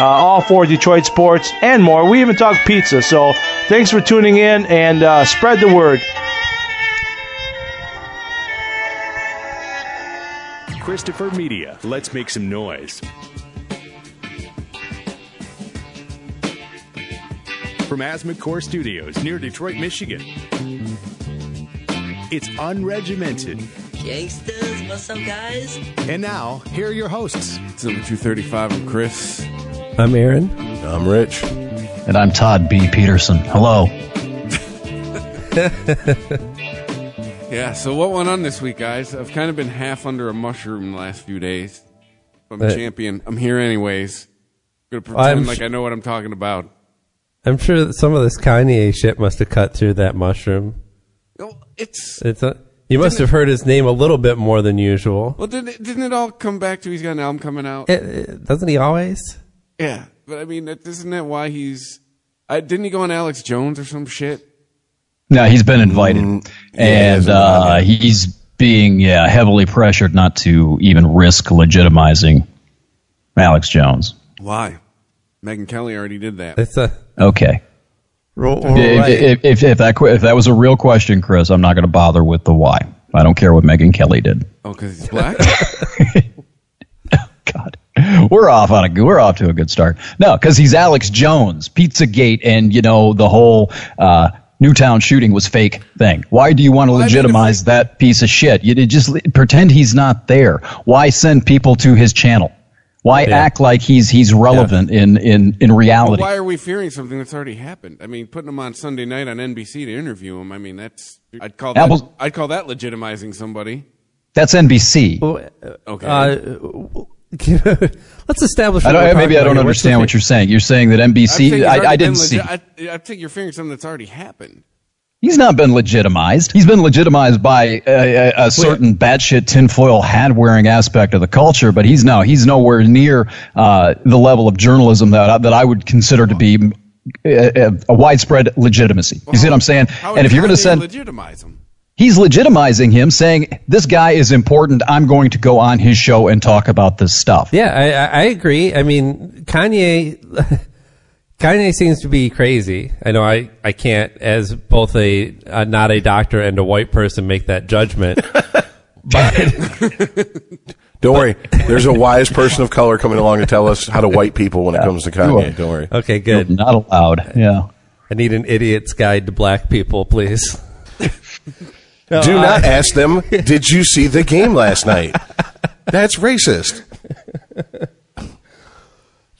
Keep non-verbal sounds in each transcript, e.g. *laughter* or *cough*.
uh, all for Detroit sports and more. We even talk pizza. So thanks for tuning in and uh, spread the word. Christopher Media. Let's make some noise. From Asthma Core Studios near Detroit, Michigan. It's unregimented. Gangsters, what's up, guys? And now, here are your hosts. It's number 235. I'm Chris. I'm Aaron. I'm Rich. And I'm Todd B. Peterson. Hello. *laughs* Yeah, so what went on this week, guys? I've kind of been half under a mushroom the last few days. I'm Uh, champion. I'm here anyways. I'm gonna pretend I'm like sh- I know what I'm talking about. I'm sure that some of this Kanye shit must have cut through that mushroom. Well, it's It's a, you must have heard his name a little bit more than usual. well, didn't it, didn't it all come back to he's got an album coming out? It- it- doesn't he always? Yeah, but I mean, that, isn't that why he's? I, didn't he go on Alex Jones or some shit? No, he's been invited, Mm, yeah, and he's uh, he's being yeah heavily pressured not to even risk legitimizing Alex Jones. Why? Megyn Kelly already did that. It's a Okay, ro- if, right. if, if, if that if that was a real question, Chris, I'm not going to bother with the why. I don't care what Megyn Kelly did. Oh, because he's black. *laughs* God, *laughs* we're off on a we're off to a good start. No, because he's Alex Jones, Pizzagate, and you know the whole uh, Newtown shooting was fake thing. Why do you want to I mean, legitimize that piece of shit? You just pretend he's not there. Why send people to his channel? Why Yeah. act like he's he's relevant in in in But reality? why are we fearing something that's already happened? I mean, putting him on Sunday night on NBC to interview him. I mean, that's I'd call that Apple's- I'd call that legitimizing somebody. That's NBC. Okay. uh, *laughs* let's establish. I don't, we're maybe I don't about here. What's understand what you're saying. You're saying that I'm NBC. he's I, I didn't see. I, I think you're fearing something that's already happened. He's not been legitimized. He's been legitimized by a, a, a certain batshit tinfoil hat wearing aspect of the culture, but he's no, he's nowhere near uh, the level of journalism that I, that I would consider to be a, a, a widespread legitimacy. You see what I'm saying? And if you're going to how do send, legitimize him, he's legitimizing him, saying this guy is important. I'm going to go on his show and talk about this stuff. Yeah, I, I I agree. I mean, Kanye, *laughs* Kanye seems to be crazy. I know I, I can't, as both a, a not a doctor and a white person, make that judgment. *laughs* but Don't worry. There's a wise person of color coming along to tell us how to white people when it comes to Kanye. Don't worry. Okay, good. Not allowed. Yeah. I need an idiot's guide to black people, please. *laughs* Do not ask them, did you see the game last night? That's racist.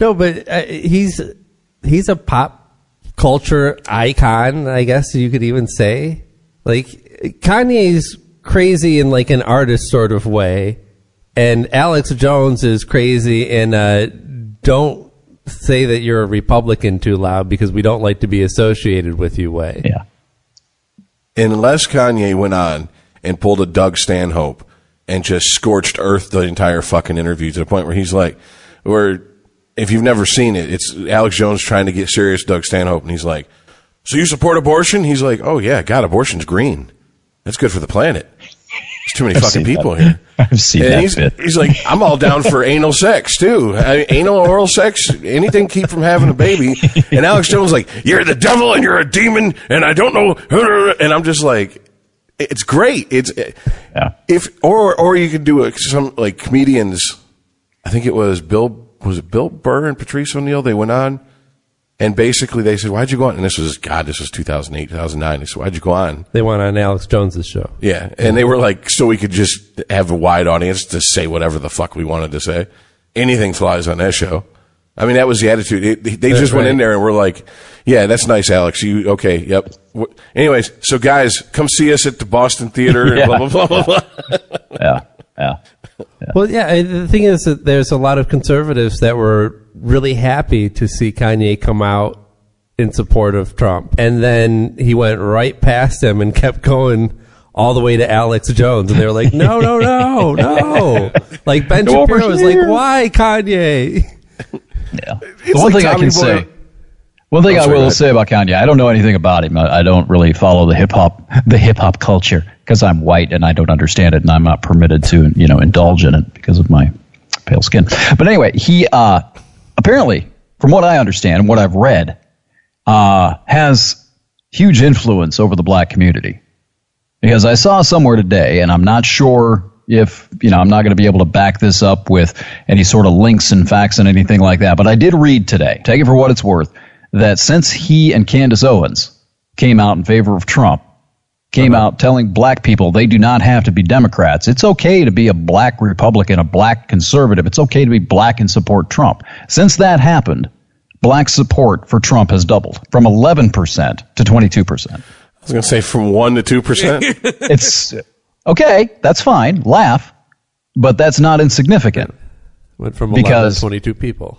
No, but uh, he's he's a pop culture icon, I guess you could even say. Like Kanye's crazy in like an artist sort of way, and Alex Jones is crazy in a don't say that you're a Republican too loud because we don't like to be associated with you way. Yeah. Unless Kanye went on and pulled a Doug Stanhope and just scorched earth the entire fucking interview to the point where he's like, where if you've never seen it, it's Alex Jones trying to get serious Doug Stanhope, and he's like, "So you support abortion?" He's like, "Oh yeah, God, abortion's green. That's good for the planet. There's too many I've fucking people that. here." *laughs* I've seen And that he's, bit. he's like, I'm all down for *laughs* anal sex too. I mean, anal oral sex, anything keep from having a baby. And Alex Jones like, you're the devil and you're a demon, and I don't know. And I'm just like, it's great. It's Yeah. if or or you could do a, some like comedians. I think it was Bill was it Bill Burr and Patrice O'Neal. They went on. And basically, they said, "Why'd you go on?" And this was God. This was 2008, 2009. They said, "Why'd you go on?" They went on Alex Jones's show. Yeah, and they were like, so we could just have a wide audience to say whatever the fuck we wanted to say. Anything flies on that show. I mean, that was the attitude. It, they they just went in there and were like, "Yeah, that's nice, Alex. You okay? Yep." Wh- Anyways, so guys, come see us at the Boston Theater. and *laughs* Yeah. Blah blah blah blah blah. *laughs* Yeah. Yeah. Well, yeah. The thing is that there's a lot of conservatives that were really happy to see Kanye come out in support of Trump. And then he went right past him and kept going all the way to Alex Jones. And they were like, no, no, no, no. Like Ben Go Shapiro was like, why Kanye? Yeah. The one like thing I can Boy- say. One thing Oh, I sorry, go will say about Kanye, I don't know anything about him. I, I don't really follow the hip hop, the hip hop culture because I'm white and I don't understand it, and I'm not permitted to, you know, indulge in it because of my pale skin. But anyway, he uh, apparently, from what I understand and what I've read, uh, has huge influence over the black community. Because I saw somewhere today, and I'm not sure if, you know, I'm not going to be able to back this up with any sort of links and facts and anything like that, but I did read today, take it for what it's worth, that since he and Candace Owens came out in favor of Trump, came uh-huh. out telling black people they do not have to be Democrats. It's okay to be a black Republican, a black conservative. It's okay to be black and support Trump. Since that happened, black support for Trump has doubled from 11% to 22%. I was going to say from 1% to 2%. *laughs* It's okay, that's fine, laugh, but that's not insignificant. Went from 11 Because- to 22 people.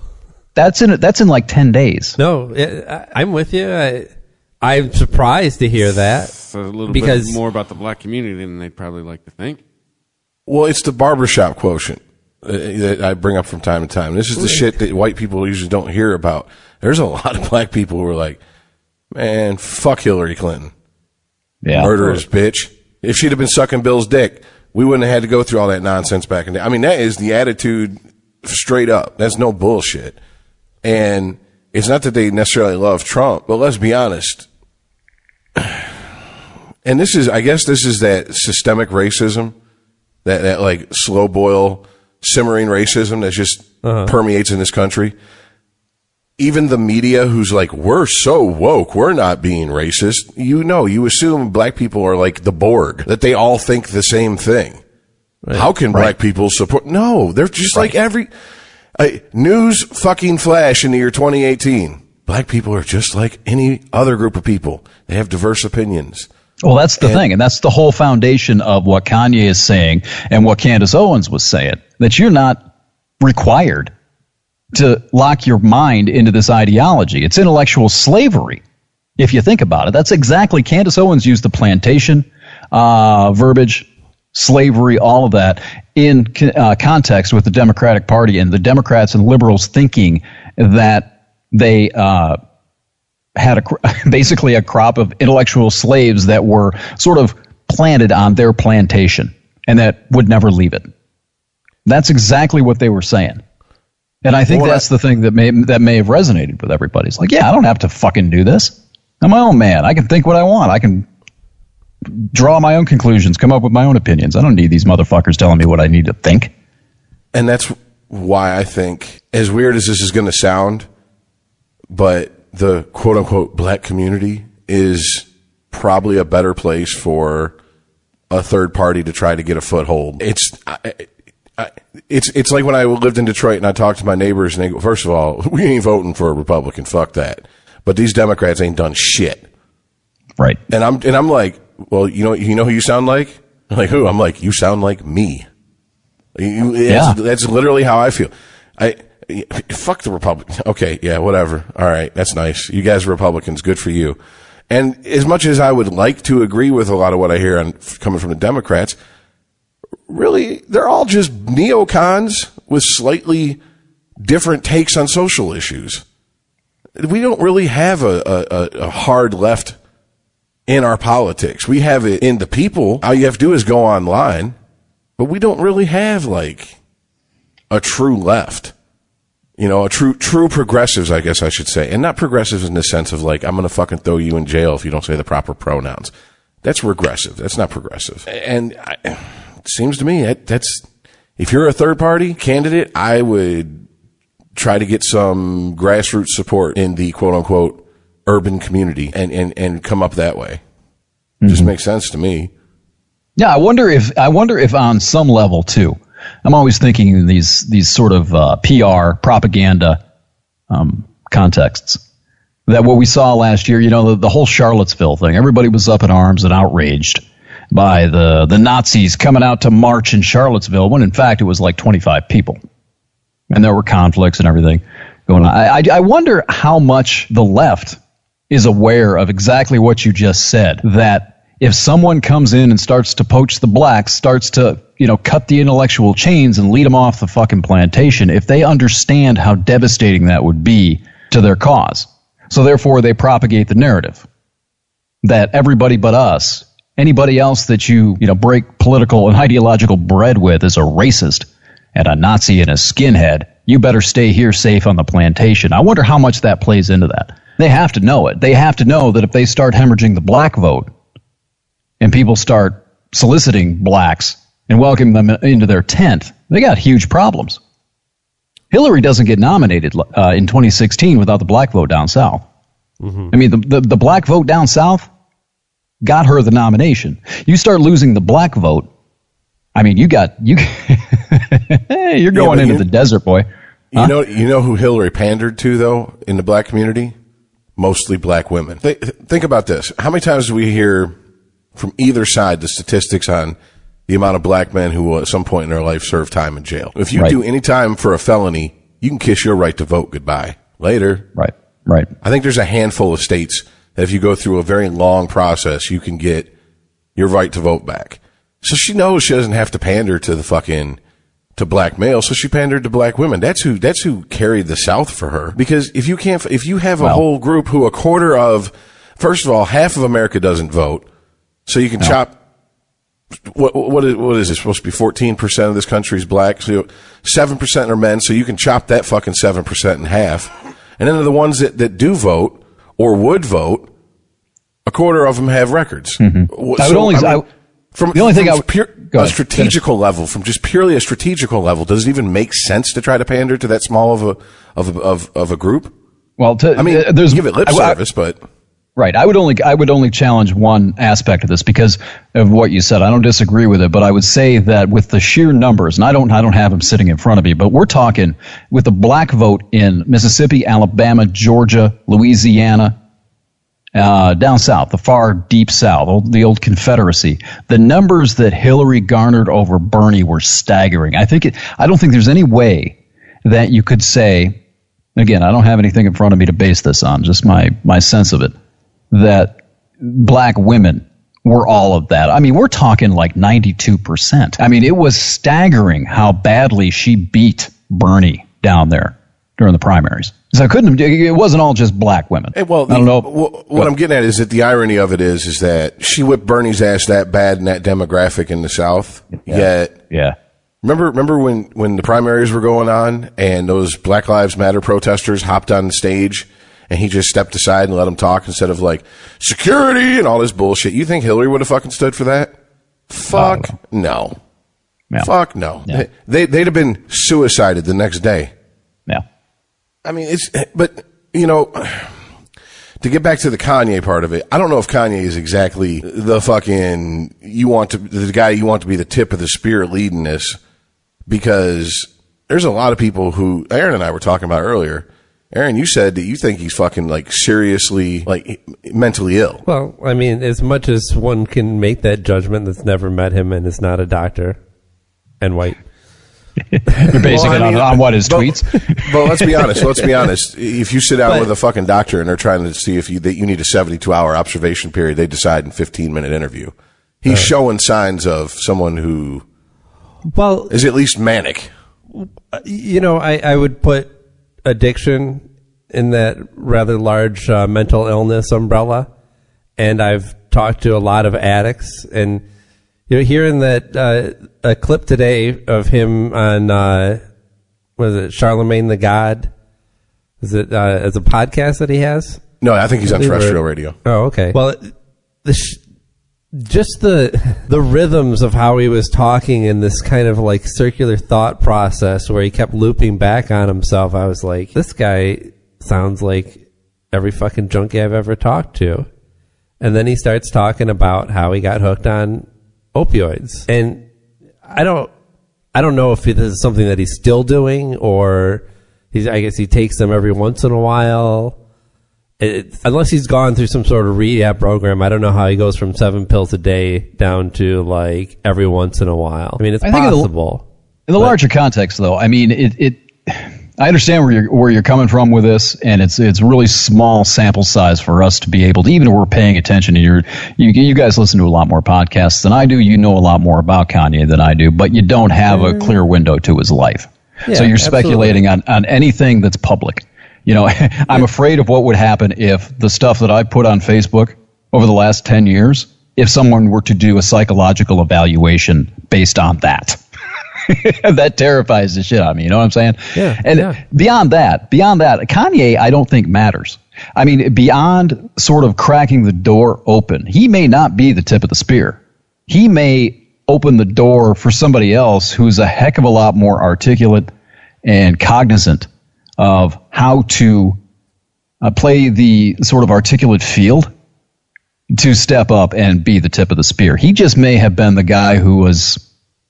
That's in that's in like 10 days. No, it, I, I'm with you. I, I'm surprised to hear that. It's a little Because- bit more about the black community than they'd probably like to think. well, it's the barbershop quotient uh, that I bring up from time to time. This is the shit that white people usually don't hear about. There's a *laughs* lot of black people who are like, man, fuck Hillary Clinton. Yeah. murderous bitch. If she'd have been sucking Bill's dick, we wouldn't have had to go through all that nonsense back in the day. I mean, that is the attitude straight up. That's no bullshit. And it's not that they necessarily love Trump, but let's be honest. *sighs* And this is, I guess this is that systemic racism, that, that like slow boil, simmering racism that just uh-huh. permeates in this country even the media who's like, we're so woke, we're not being racist. You know, you assume black people are like the Borg, that they all think the same thing. How can black people support? No, they're just like every uh, news fucking flash in the year 2018. Black people are just like any other group of people. They have diverse opinions. Well, that's the thing, and that's the whole foundation of what Kanye is saying and what Candace Owens was saying that you're not required to lock your mind into this ideology. It's intellectual slavery, if you think about it. That's exactly Candace Owens used the plantation uh, verbiage, slavery, all of that in uh, context with the Democratic Party and the Democrats and liberals thinking that they. Uh, had a *laughs* basically a crop of intellectual slaves that were sort of planted on their plantation and that would never leave it. That's exactly what they were saying. And I think Well, that's I- the thing that may that may have resonated with everybody. It's like, yeah, I don't have to fucking do this. I'm my own man. I can think what I want. I can draw my own conclusions, come up with my own opinions. I don't need these motherfuckers telling me what I need to think. And that's why I think, as weird as this is going to sound, but the quote unquote black community is probably a better place for a third party to try to get a foothold. It's, I, I, it's, it's like when I lived in Detroit and I talked to my neighbors and they go, first of all, *laughs* we ain't voting for a Republican. Fuck that. But these Democrats ain't done shit. Right. And I'm, and I'm like, well, you know, you know who you sound like? I'm like, who? I'm like, you sound like me. You, Yeah. that's, that's literally how I feel. I fuck the Republicans. Okay, yeah, whatever. All right, that's nice. You guys are Republicans. Good for you. And as much as I would like to agree with a lot of what I hear on, coming from the Democrats, really, they're all just neocons with slightly different takes on social issues. We don't really have a, a, a hard left in our politics. We have it in the people. All you have to do is go online, but we don't really have like a true left. You know, a true true progressives, I guess I should say, and not progressives in the sense of like I'm going to fucking throw you in jail if you don't say the proper pronouns. That's regressive. That's not progressive. And I, it seems to me that that's if you're a third party candidate, I would try to get some grassroots support in the quote unquote urban community and and and come up that way. Just makes sense to me. Yeah, I wonder if I wonder if on some level too. I'm always thinking in these these sort of uh, PR propaganda um, contexts. That what we saw last year, you know, the, the whole Charlottesville thing. Everybody was up in arms and outraged by the the Nazis coming out to march in Charlottesville, when in fact it was like 25 people, and there were conflicts and everything. going on. I, I, I wonder how much the left is aware of exactly what you just said. That if someone comes in and starts to poach the blacks, starts to you know cut the intellectual chains and lead them off the fucking plantation, if they understand how devastating that would be to their cause, so therefore they propagate the narrative that everybody but us, anybody else that you you know break political and ideological bread with, is a racist and a Nazi and a skinhead. You better stay here safe on the plantation. I wonder how much that plays into that. They have to know it. They have to know that if they start hemorrhaging the black vote and people start soliciting blacks and welcoming them into their tent, they got huge problems. Hillary doesn't get nominated uh, in 2016 without the black vote down south. I mean, the, the, the black vote down south got her the nomination. You start losing the black vote, I mean, you got you. *laughs* you're going but into you- the desert, boy. You know, you know who Hillary pandered to though in the black community? Mostly black women. Th- think about this: how many times do we hear from either side the statistics on the amount of black men who will at some point in their life serve time in jail? If you Right. do any time for a felony, you can kiss your right to vote goodbye later. Right, right. I think there's a handful of states that if you go through a very long process, you can get your right to vote back. So she knows she doesn't have to pander to the fucking to black males, so she pandered to black women. That's who that's who carried the South for her. Because if you can't if you have a Well- whole group who a quarter of first of all, half of America doesn't vote, so you can chop what what is what is it supposed to be? Fourteen percent of this country is black. So seven percent are men. So you can chop that fucking seven percent in half. And then the ones that, that do vote or would vote, a quarter of them have records. Mm-hmm. I would only- I- from the only thing I would- pure, a strategical level, from just purely a strategical level, does it even make sense to try to pander to that small of a of of, of a group? Well, to, I mean, uh, there's give it lip I- I- service, but Right. I would only I would only challenge one aspect of this because of what you said. I don't disagree with it, but I would say that with the sheer numbers, and I don't I don't have them sitting in front of me, but we're talking with the black vote in Mississippi, Alabama, Georgia, Louisiana, uh, down south, the far deep south, old, the old Confederacy. The numbers that Hillary garnered over Bernie were staggering. I think it, I don't think there's any way that you could say, again, I don't have anything in front of me to base this on, just my, my sense of it, that black women were all of that. I mean, we're talking like 92%. I mean, it was staggering how badly she beat Bernie down there during the primaries. So I couldn't, it wasn't all just black women. Hey, well, I don't know. wh- what I'm getting at is that the irony of it is, is that she whipped Bernie's ass that bad in that demographic in the South. Yet, Yeah. remember, remember when when the primaries were going on and those Black Lives Matter protesters hopped on the stage and he just stepped aside and let them talk instead of like security and all this bullshit. You think Hillary would have fucking stood for that? Fuck no. Yeah. Fuck no. Yeah. They they'd have been suicided the next day. I mean, it's, but, you know, to get back to the Kanye part of it, I don't know if Kanye is exactly the fucking, you want to, the guy you want to be the tip of the spear leading this because there's a lot of people who, Aaron and I were talking about earlier. Aaron, you said that you think he's fucking like seriously, like mentally ill. Well, I mean, as much as one can make that judgment that's never met him and is not a doctor and white. You're basing Well, I it on, on what his but- tweets. But let's be honest. Let's be *laughs* honest. If you sit down with a fucking doctor and they're trying to see if you that you need a seventy-two hour observation period, they decide in fifteen minute interview. He's showing signs of someone who Well, is at least manic. you know, I, I would put addiction in that rather large uh, mental illness umbrella. And I've talked to a lot of addicts and, you know, hearing that, uh, a clip today of him on, uh, was it Charlamagne tha God? Is it, uh, as a podcast that he has? No, I think he's on terrestrial it- radio. Oh, okay. Well, the sh- just the the rhythms of how he was talking in this kind of like circular thought process where he kept looping back on himself. I was like, this guy sounds like every fucking junkie I've ever talked to. And then he starts talking about how he got hooked on opioids. And I don't I don't know if this is something that he's still doing or he's I guess he takes them every once in a while it, unless he's gone through some sort of rehab program, I don't know how he goes from seven pills a day down to like every once in a while. I mean, it's I think it'll- possible. In the larger context, though, I mean, it, it I understand where you're where you're coming from with this, and it's it's really small sample size for us to be able to even if we're paying attention. And you're you you guys listen to a lot more podcasts than I do. You know a lot more about Kanye than I do, but you don't have a clear mm. window to his life. Yeah, so you're absolutely. speculating on on anything that's public. You know, *laughs* I'm afraid of what would happen if the stuff that I put on Facebook over the last ten years, if someone were to do a psychological evaluation based on that. *laughs* that terrifies the shit out of me. You know what I'm saying? Yeah, And yeah. beyond that, beyond that, Kanye, I don't think matters. I mean, beyond sort of cracking the door open, he may not be the tip of the spear. He may open the door for somebody else who's a heck of a lot more articulate and cognizant of how to uh, play the sort of articulate field to step up and be the tip of the spear. He just may have been the guy who was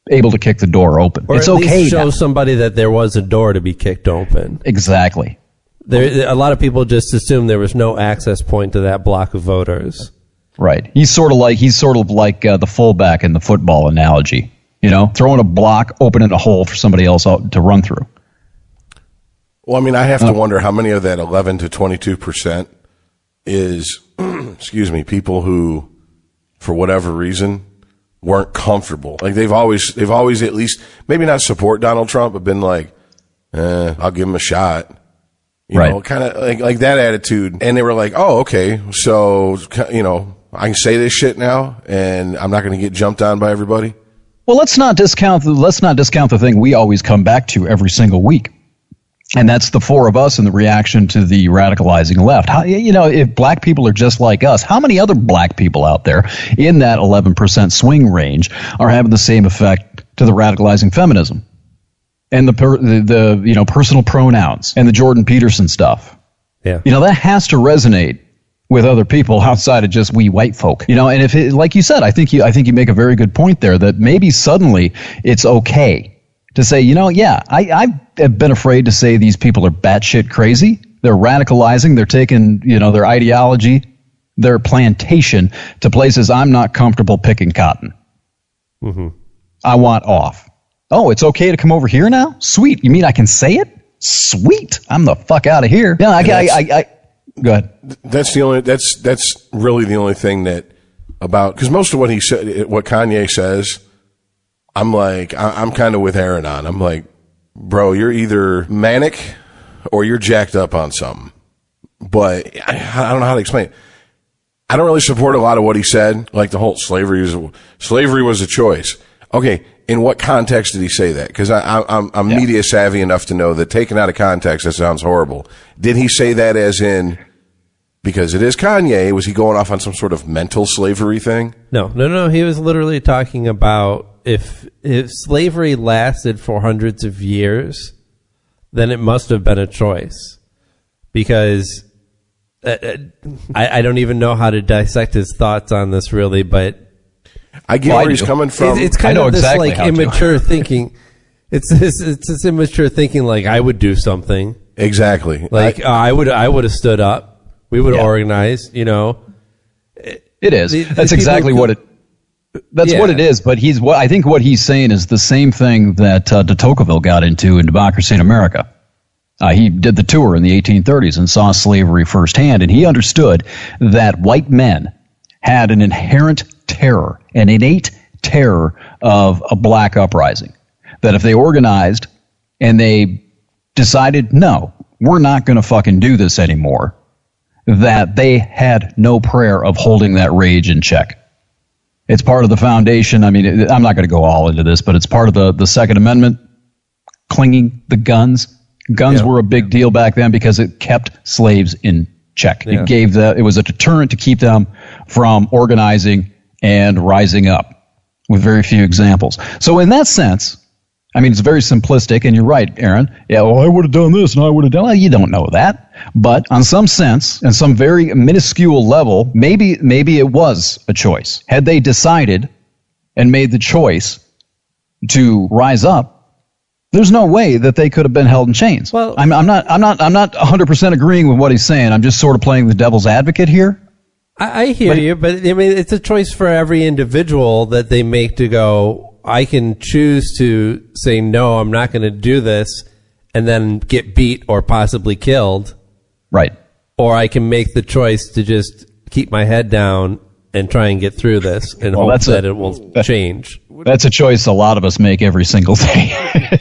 able to kick the door open. Or it's at okay. least show now. somebody that there was a door to be kicked open. Exactly. There, a lot of people just assume there was no access point to that block of voters. Right. He's sort of like he's sort of like uh, the fullback in the football analogy. You know, throwing a block, opening a hole for somebody else to run through. Well, I mean, I have to wonder how many of that 11 to 22 percent is, *clears throat* excuse me, people who, for whatever reason, weren't comfortable. Like they've always, they've always at least maybe not support Donald Trump, but been like, eh, I'll give him a shot. You Right. know, kind of like like that attitude. And they were like, oh, okay, so you know, I can say this shit now, and I'm not going to get jumped on by everybody. Well, let's not discount the let's not discount the thing we always come back to every single week. And that's the four of us and the reaction to the radicalizing left. How, you know, if black people are just like us, how many other black people out there in that 11% swing range are having the same effect to the radicalizing feminism? And the, per, the, the, you know, personal pronouns and the Jordan Peterson stuff. Yeah. You know, that has to resonate with other people outside of just we white folk. You know, and if it, like you said, I think you I think you make a very good point there that maybe suddenly it's okay to say, you know, yeah, I, I have been afraid to say these people are batshit crazy. They're radicalizing. They're taking, you know, their ideology, their plantation to places I'm not comfortable picking cotton. Mm-hmm. I want off. Oh, it's okay to come over here now? Sweet. You mean I can say it? Sweet. I'm the fuck out of here. Yeah, I, I, I, I, go ahead. That's the only. That's that's really the only thing that about because most of what he said, what Kanye says, I'm like, I, I'm kind of with Aaron on. I'm like, bro, you're either manic or you're jacked up on something. But I, I don't know how to explain it. I don't really support a lot of what he said, like the whole slavery was slavery was a choice. Okay, in what context did he say that? Because I'm I'm, I'm media savvy enough to know that taken out of context, that sounds horrible. Did he say that as in because it is Kanye? Was he going off on some sort of mental slavery thing? No, no, no. He was literally talking about if if slavery lasted for hundreds of years, then it must have been a choice, because uh, uh, I, I don't even know how to dissect his thoughts on this really, but I get Well, I where he's do. coming from. it's, it's kind I know of this exactly like immature thinking. It's this it's this immature thinking like I would do something exactly. like uh, I would I would have stood up. We would have Yeah. organized, you know. It is. The- the That's people exactly who- what it. That's Yeah. what it is. But he's what I think what he's saying is the same thing that uh, de Tocqueville got into in Democracy in America. Uh, he did the tour in the 1830s and saw slavery firsthand, and he understood that white men had an inherent terror, an innate terror of a black uprising. That if they organized and they decided, no, we're not going to fucking do this anymore, that they had no prayer of holding that rage in check. It's part of the foundation. I mean, it- I'm not going to go all into this, but it's part of the, the Second Amendment, clinging the guns. Guns Yeah. were a big deal back then because it kept slaves in check. Yeah. It gave the, it was a deterrent to keep them from organizing and rising up with very few examples. So in that sense, I mean, it's very simplistic, and you're right, Aaron. Yeah, well, I would have done this, and I would have done. Well, you don't know that, but on some sense, and some very minuscule level, maybe maybe it was a choice. Had they decided and made the choice to rise up, there's no way that they could have been held in chains. Well- I'm, I'm not, I'm not, I'm not 100 percent agreeing with what he's saying. I'm just sort of playing the devil's advocate here. I, I hear you, but I mean, it's a choice for every individual that they make to go. I can choose to say no. I'm not going to do this, and then get beat or possibly killed, Right. or I can make the choice to just keep my head down and try and get through this and Well, hope that's a- that it will change. That's a choice a lot of us make every single day.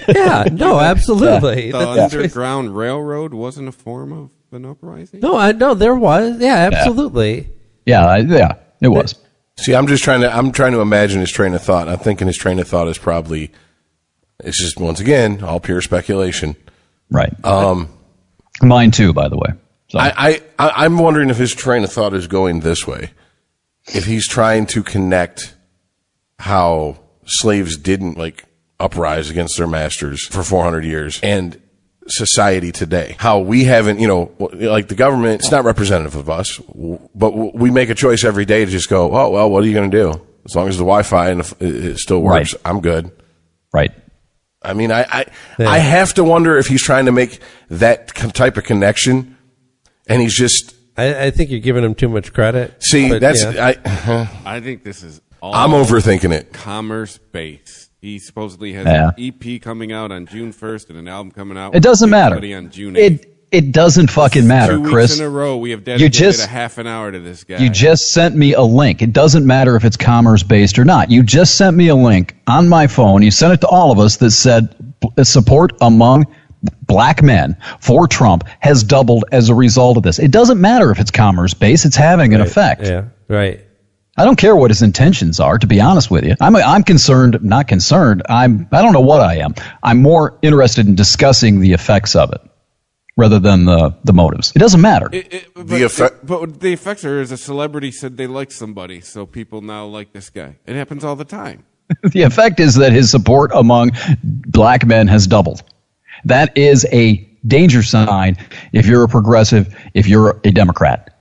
*laughs* yeah, no, absolutely. The That's- Underground Railroad wasn't a form of an uprising. No, I no, there was. Yeah, absolutely. yeah, I, yeah, it was. See, I'm just trying to I'm trying to imagine his train of thought. I'm thinking his train of thought is probably it's just once again all pure speculation. Right. Um, Mine too, by the way. So, I, I I'm wondering if his train of thought is going this way. If he's trying to connect how slaves didn't like uprise against their masters for 400 years and society today. How we haven't, you know, like the government, it's not representative of us, but we make a choice every day to just go, oh, well, what are you going to do? As long as the Wi-Fi and it still works, Right. I'm good. right. I mean, I, I, I have to wonder if he's trying to make that type of connection and he's just, I, I think you're giving him too much credit. see, But, that's, yeah. I, I think this is all I'm overthinking it. commerce based. He supposedly has Yeah. an EP coming out on June 1st and an album coming out. It doesn't matter. on June 8th. It it doesn't fucking matter, Two weeks Chris. in a row, we have dedicated just- a half an hour to this guy. You just sent me a link. It doesn't matter if it's commerce based or not. You just sent me a link on my phone. You sent it to all of us that said uh, support among black men for Trump has doubled as a result of this. It doesn't matter if it's commerce based. It's having an effect. Yeah, right. I don't care what his intentions are, to be honest with you. I'm, I'm concerned, not concerned. I'm, I don't know what I am. I'm more interested in discussing the effects of it rather than the, the motives. It doesn't matter. It- it- but, The effect- but the effects are is a celebrity said they liked somebody, so people now like this guy. It happens all the time. *laughs* the effect is that his support among black men has doubled. That is a danger sign if you're a progressive, if you're a Democrat.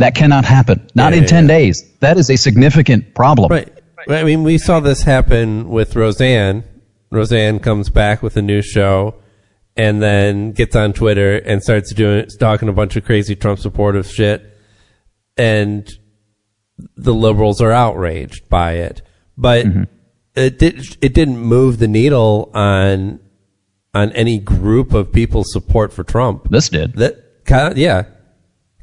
That cannot happen. Not Yeah, in yeah, 10 yeah. days. That is a significant problem. Right. I mean, we saw this happen with Roseanne. Roseanne comes back with a new show and then gets on Twitter and starts doing talking a bunch of crazy Trump supportive shit. And the liberals are outraged by it. But mm-hmm. it did it didn't move the needle on on any group of people's support for Trump. This did. That yeah.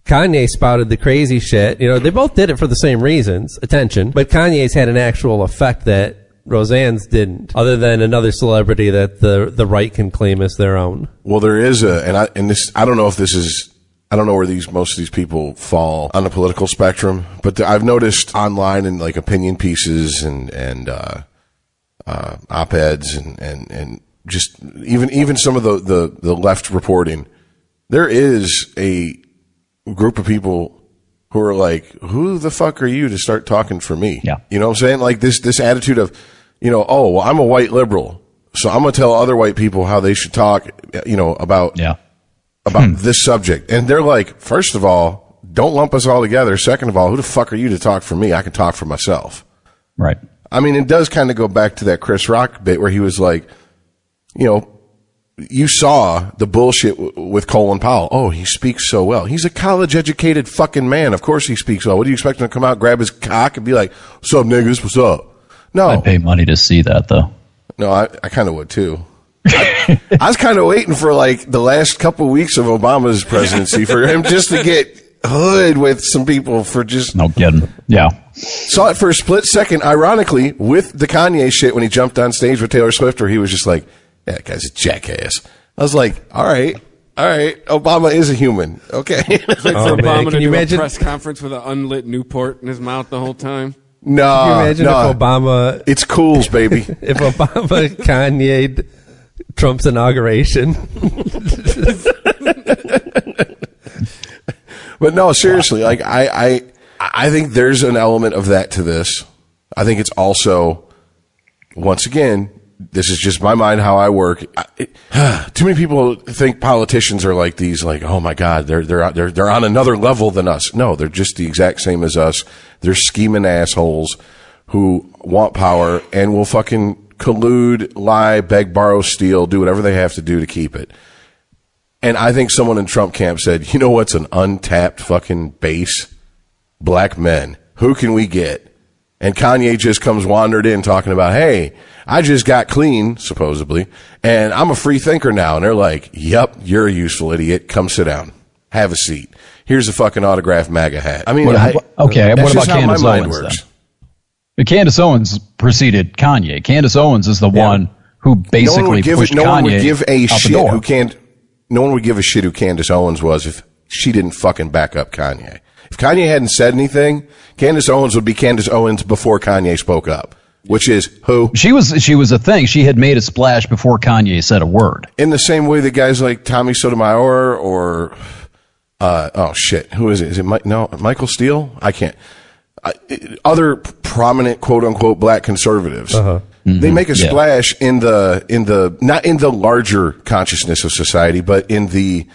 Kanye spouted the crazy shit. You know, they both did it for the same reasons, attention. But Kanye's had an actual effect that Roseanne's didn't, other than another celebrity that the the right can claim as their own. Well, there is a, and I, and this, I don't know if this is, I don't know where these, most of these people fall on the political spectrum, but I've noticed online and like opinion pieces and, and, uh, uh, op-eds and, and, and just even, even some of the, the, the left reporting, there is a group of people who are like, who the fuck are you to start talking for me? Yeah. You know what I'm saying? Like this, this attitude of, you know, oh, well, I'm a white liberal. So I'm going to tell other white people how they should talk, you know, about, Yeah. about hmm. this subject. And they're like, first of all, don't lump us all together. Second of all, who the fuck are you to talk for me? I can talk for myself. Right. I mean, it does kind of go back to that Chris Rock bit where he was like, you know, you saw the bullshit w- with Colin Powell. Oh, he speaks so well. He's a college educated fucking man. Of course he speaks well. What do you expect him to come out, grab his cock and be like, what's up, niggas? What's up? No, I'd pay money to see that, though. no, I, I kind of would too. I, I was kind of waiting for like the last couple weeks of Obama's presidency for him just to get hood with some people for just No kidding. Yeah. saw it for a split second, ironically, with the Kanye shit when he jumped on stage with Taylor Swift, where he was just like, that guy's a jackass. I was like, all right, all right, Obama is a human. Okay. Like *laughs* Oh, for man, Obama can to you do imagine- a press conference with an unlit Newport in his mouth the whole time? no, Can you imagine no. if Obama it's cools, baby. *laughs* if Obama *laughs* Kanye Trump's inauguration? But no, seriously, like I, I, I think there's an element of that to this. I think it's also, once again, this is just my mind how I work. I, it, *sighs* too many people think politicians are like these, like oh my god, they're they're they're they're on another level than us. No, they're just the exact same as us. They're scheming assholes who want power and will fucking collude, lie, beg, borrow, steal, do whatever they have to do to keep it. And I think someone in Trump camp said, you know what's an untapped fucking base? Black men. Who can we get And Kanye just comes wandered in talking about, hey, I just got clean, supposedly, and I'm a free thinker now. And they're like, yep, you're a useful idiot. Come sit down. Have a seat. Here's a fucking autographed MAGA hat. I mean, What- I, okay, that's what about how my Candace mind Owens, works. then? Candace Owens preceded Kanye. Candace Owens is the one who No basically one would give, pushed no Kanye one would give a shit who can't, no one would give a shit who Candace Owens was if she didn't fucking back up Kanye. If Kanye hadn't said anything, Candace Owens would be Candace Owens before Kanye spoke up, which is who? She was she was a thing. She had made a splash before Kanye said a word. In the same way that guys like Tommy Sotomayor or, uh, oh shit, who is it? Is it Mike, no, Michael Steele? I can't. I, other prominent quote unquote black conservatives. They make a Yeah. splash in the, in the, not in the larger consciousness of society, but in the,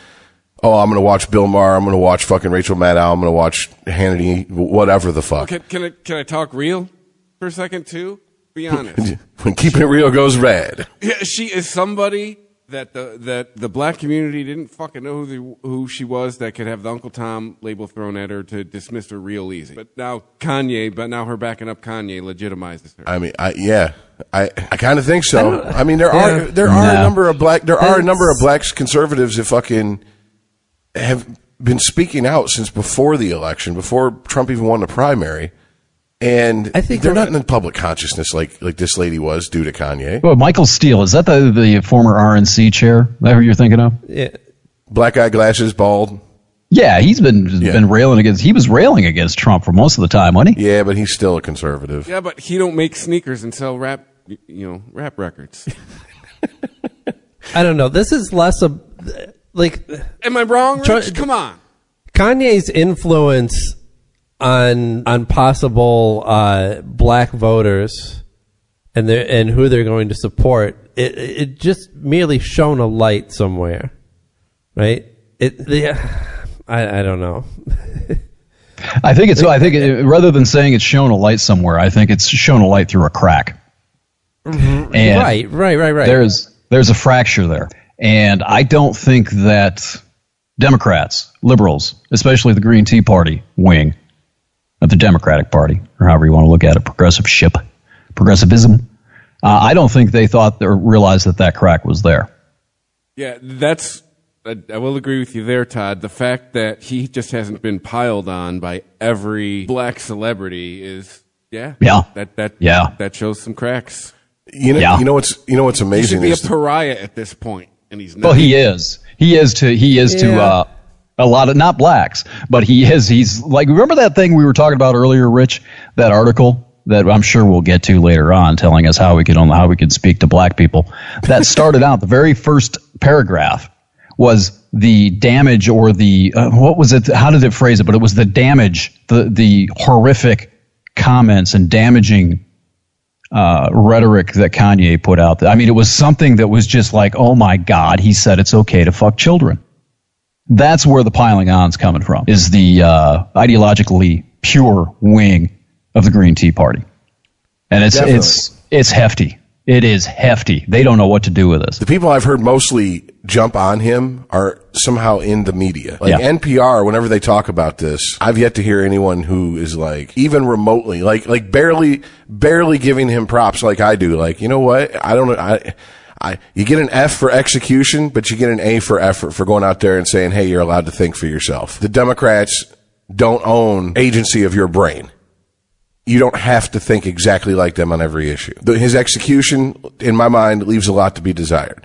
oh, I'm going to watch Bill Maher. I'm going to watch fucking Rachel Maddow. I'm going to watch Hannity, whatever the fuck. Can, can I can I talk real for a second too? Be honest. *laughs* When keeping it real goes red. Yeah, she is somebody that the that the black community didn't fucking know who the, who she was that could have the Uncle Tom label thrown at her to dismiss her real easy. But now Kanye, but now her backing up Kanye legitimizes her. I mean, I, yeah, I, I kind of think so. I, mean, there are there are a number of black there are a number of black conservatives that fucking have been speaking out since before the election, before Trump even won the primary, and I think they're not in the public consciousness like like this lady was due to Kanye. Well, Michael Steele is that the the former RNC chair? Is that who you're thinking of? Yeah. Black eye glasses, bald. Yeah, he's been Yeah. been railing against. He was railing against Trump for most of the time, wasn't he? Yeah, but he's still a conservative. Yeah, but he don't make sneakers and sell rap, you know, rap records. *laughs* I don't know. This is less of like Am I wrong? Rich? Try- Come on. Kanye's influence on on possible uh, black voters and their and who they're going to support. It it just merely shone a light somewhere, right? It the, I I don't know. *laughs* I think it's. I think it, rather than saying it's shown a light somewhere, I think it's shown a light through a crack. And right, right, right, right. there's there's a fracture there, and I don't think that Democrats, liberals, especially the Green Tea Party wing of the Democratic Party, or however you want to look at it, progressive ship, progressivism. Uh, I don't think they thought or realized that that crack was there. Yeah, that's. I, I will agree with you there, Todd. The fact that he just hasn't been piled on by every black celebrity is, yeah, Yeah. that that Yeah. that shows some cracks. You know, Yeah. you know what's you know what's amazing. He should amazing be a pariah at this point, and he's not. Well, he is. He is to. He is to. Uh, a lot of not blacks, but he is. He's like. Remember that thing we were talking about earlier, Rich? That article that I'm sure we'll get to later on, telling us how we could how we could speak to black people. That started out the very first paragraph was the damage or the uh, what was it? How did it phrase it? But it was the damage, the the horrific comments and damaging uh, rhetoric that Kanye put out. I mean, it was something that was just like, oh my God, he said it's okay to fuck children. That's where the piling on's coming from, is the uh, ideologically pure wing of the Green Tea Party. And it's, Definitely. it's, it's hefty. It is hefty. They don't know what to do with us. the people I've heard mostly jump on him are somehow in the media. Like Yeah. NPR, whenever they talk about this, I've yet to hear anyone who is like, even remotely, like, like barely, barely giving him props like I do. Like, you know what? I don't know. I, I, you get an F for execution, but you get an A for effort for going out there and saying, hey, you're allowed to think for yourself. The Democrats don't own agency of your brain you don't have to think exactly like them on every issue. The, his execution, in my mind, leaves a lot to be desired.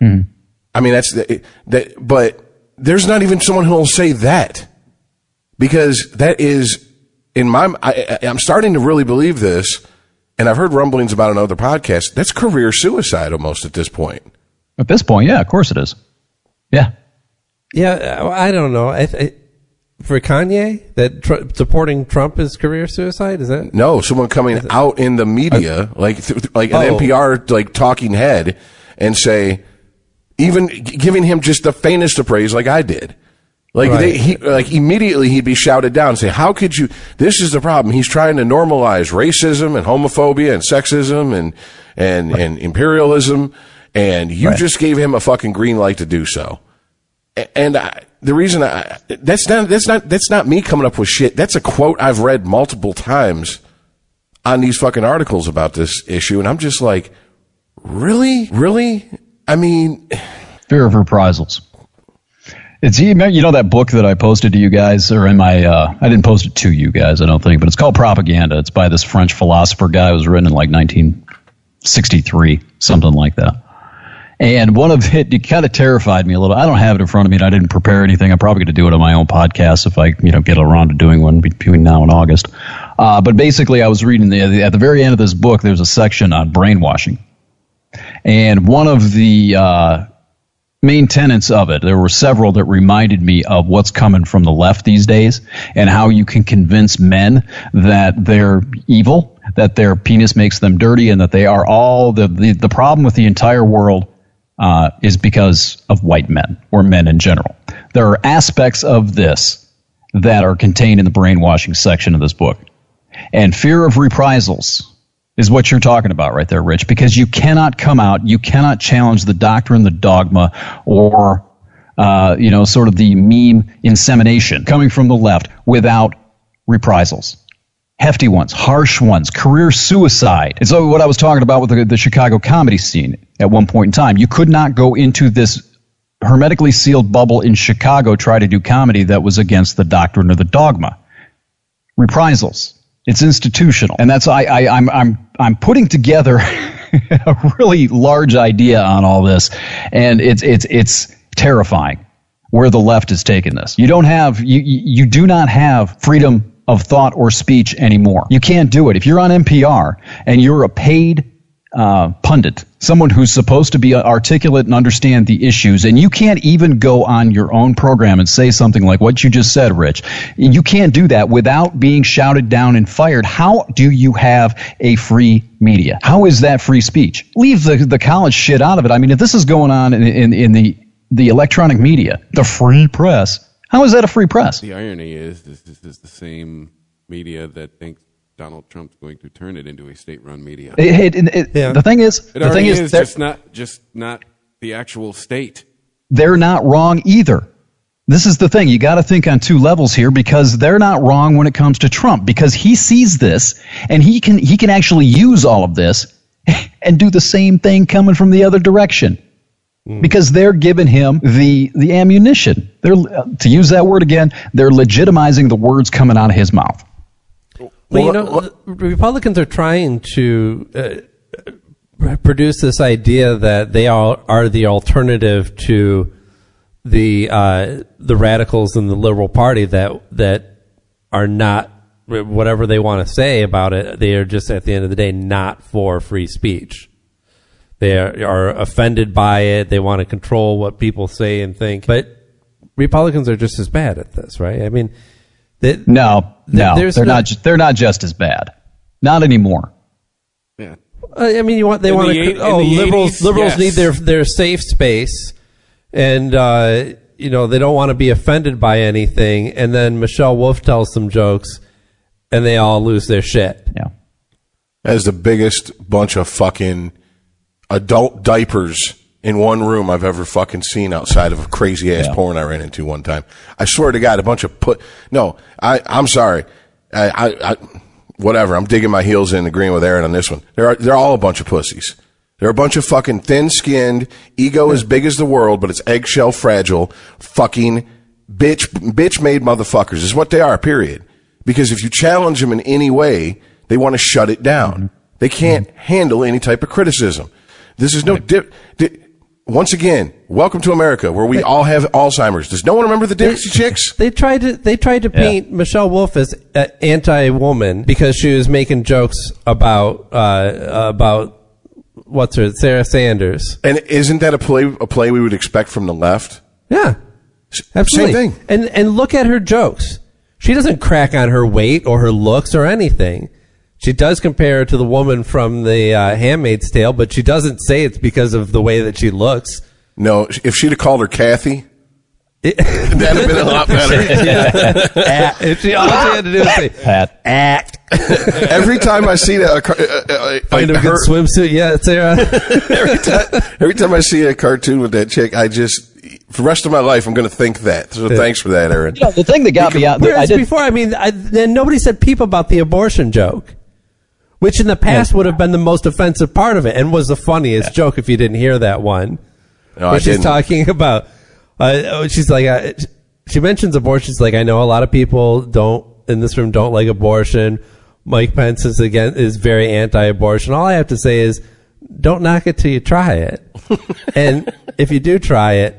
I mean, that's the, that, but there's not even someone who will say that because that is in my, I, I- I'm starting to really believe this. And I've heard rumblings about another podcast. That's career suicide almost at this point. At this point, yeah, of course it is. Yeah. Yeah, uh, I don't know. I, I, for Kanye, that tr- supporting Trump is career suicide. Is that? No, someone coming out in the media, uh, like th- like an Oh. NPR like talking head, and say, even g- giving him just the faintest of praise, like I did. Like Right. they, he, like immediately he'd be shouted down and say, "How could you? This is the problem. He's trying to normalize racism and homophobia and sexism and and and imperialism, and you just gave him a fucking green light to do so." And I, the reason I, that's not, that's not, that's not me coming up with shit. That's a quote I've read multiple times on these fucking articles about this issue, and I'm just like, really, really? I mean, *sighs* Fear of reprisals. It's you know that book that I posted to you guys, or in my uh, I didn't post it to you guys, I don't think, but it's called Propaganda. It's by this French philosopher guy. It was written in like 1963, something like that. And one of it, it kind of terrified me a little. I don't have it in front of me, and I didn't prepare anything. I'm probably going to do it on my own podcast if I, you know, get around to doing one between now and August. Uh, but basically, I was reading the at the very end of this book. There's a section on brainwashing, and one of the uh, main tenets of it. There were several that reminded me of what's coming from the left these days and how you can convince men that they're evil, that their penis makes them dirty, and that they are all the, the, the problem with the entire world uh, is because of white men or men in general. There are aspects of this that are contained in the brainwashing section of this book. And fear of reprisals is what you're talking about right there, Rich, because you cannot come out, you cannot challenge the doctrine, the dogma, or, uh, you know, sort of the meme insemination coming from the left without reprisals. Hefty ones, harsh ones, career suicide. So what I was talking about with the, the Chicago comedy scene at one point in time, you could not go into this hermetically sealed bubble in Chicago try to do comedy that was against the doctrine or the dogma. Reprisals. It's institutional, and that's I, I I'm I'm I'm putting together *laughs* a really large idea on all this, and it's it's it's terrifying where the left is taking this. You don't have you you do not have freedom of thought or speech anymore. You can't do it if you're on NPR and you're a paid uh, pundit, someone who's supposed to be articulate and understand the issues, and you can't even go on your own program and say something like what you just said, Rich. You can't do that without being shouted down and fired. How do you have a free media? How is that free speech? Leave the, the college shit out of it. I mean, if this is going on in, in, in the, the electronic media, the free press, how is that a free press? The irony is, this, this is the same media that thinks Donald Trump's going to turn it into a state-run media. It, it, it, Yeah. The thing is, It the thing is, is just not just not the actual state. they're not wrong either. This is the thing. You got to think on two levels here because they're not wrong when it comes to Trump because he sees this and he can he can actually use all of this *laughs* and do the same thing coming from the other direction. Because they're giving him the the ammunition. They're uh, to use that word again. They're legitimizing the words coming out of his mouth. Well, you know, Republicans are trying to uh, produce this idea that they are are the alternative to the uh, the radicals in the liberal party that that are not whatever they want to say about it. They are just at the end of the day not for free speech. They are, are offended by it. They want to control what people say and think. But Republicans are just as bad at this, right? I mean, they, No, no, they're no- not. ju- They're not just as bad. Not anymore. Yeah. I mean, you want they In want the to. eight- oh, liberals 80s, liberals yes. need their their safe space, and uh, you know they don't want to be offended by anything. And then Michelle Wolf tells some jokes, and they all lose their shit. Yeah. As the biggest bunch of fucking adult diapers in one room I've ever fucking seen outside of a crazy ass Yeah. porn I ran into one time. I swear to God, a bunch of put. No, I, I'm sorry. I, I, I, whatever. I'm digging my heels in, agreeing with Aaron on this one. They're they're all a bunch of pussies. They're a bunch of fucking thin skinned, ego as big as the world, but it's eggshell fragile, fucking bitch bitch made motherfuckers is what they are. Period. Because if you challenge them in any way, they want to shut it down. They can't mm-hmm. handle any type of criticism. This is no dip. Di- once again, welcome to America, where we all have Alzheimer's. Does no one remember the Dixie Chicks? *laughs* They tried to they tried to paint Michelle Wolf as uh, anti-woman because she was making jokes about uh, about what's her Sarah Sanders. And isn't that a play? A play we would expect from the left? Yeah, absolutely. Same thing. And and look at her jokes. She doesn't crack on her weight or her looks or anything. She does compare her to the woman from the uh, Handmaid's Tale, but she doesn't say it's because of the way that she looks. No. If she'd have called her Kathy, *laughs* that'd have been a lot better. *laughs* Act. If she, all she had to do was say, Pat. act. *laughs* Every time I see that, uh, car- uh, uh, Find like a good swimsuit. Yeah, Sarah. every time, every time I see a cartoon with that chick, I just for the rest of my life I'm going to think that. So thanks for that, Aaron. You know, the thing that got me out. I Whereas did. before, I mean, I, then nobody said peep about the abortion joke. Which in the past would have been the most offensive part of it and was the funniest joke if you didn't hear that one. No, I where she's didn't. talking *laughs* about, uh, oh, she's like, uh, she mentions abortion. She's like, I know a lot of people don't in this room don't like abortion. Mike Pence is again is very anti-abortion. All I have to say is, don't knock it till you try it, *laughs* and if you do try it,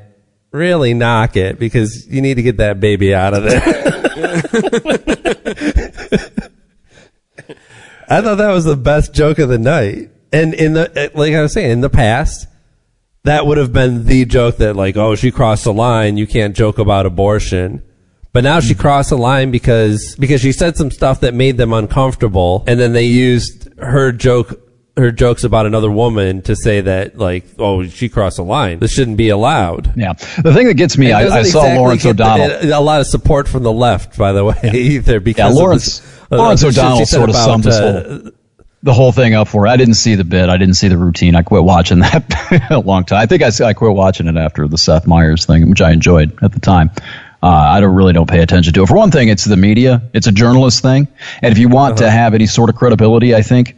really knock it because you need to get that baby out of there. *laughs* I thought that was the best joke of the night. And in the eh, like I was saying, in the past, that would have been the joke that like, oh, she crossed the line. You can't joke about abortion. But now she mm. crossed the line because because she said some stuff that made them uncomfortable, and then they used her joke her jokes about another woman to say that like, oh, she crossed the line. This shouldn't be allowed. Yeah. The thing that gets me, I, I saw exactly Lawrence get the- eh, a lot of support from the left, by the way, *laughs* either because Yeah, Lawrence- Lawrence O'Donnell sort of about, summed this uh, whole- the whole thing up for. it. I didn't see the bit. I didn't see the routine. I quit watching *laughs* that a long time. I think I, I quit watching it after the Seth Meyers thing, which I enjoyed at the time. Uh, I don't really don't pay attention to it. For one thing, it's the media. It's a journalist thing, and if you want Uh-huh. to have any sort of credibility, I think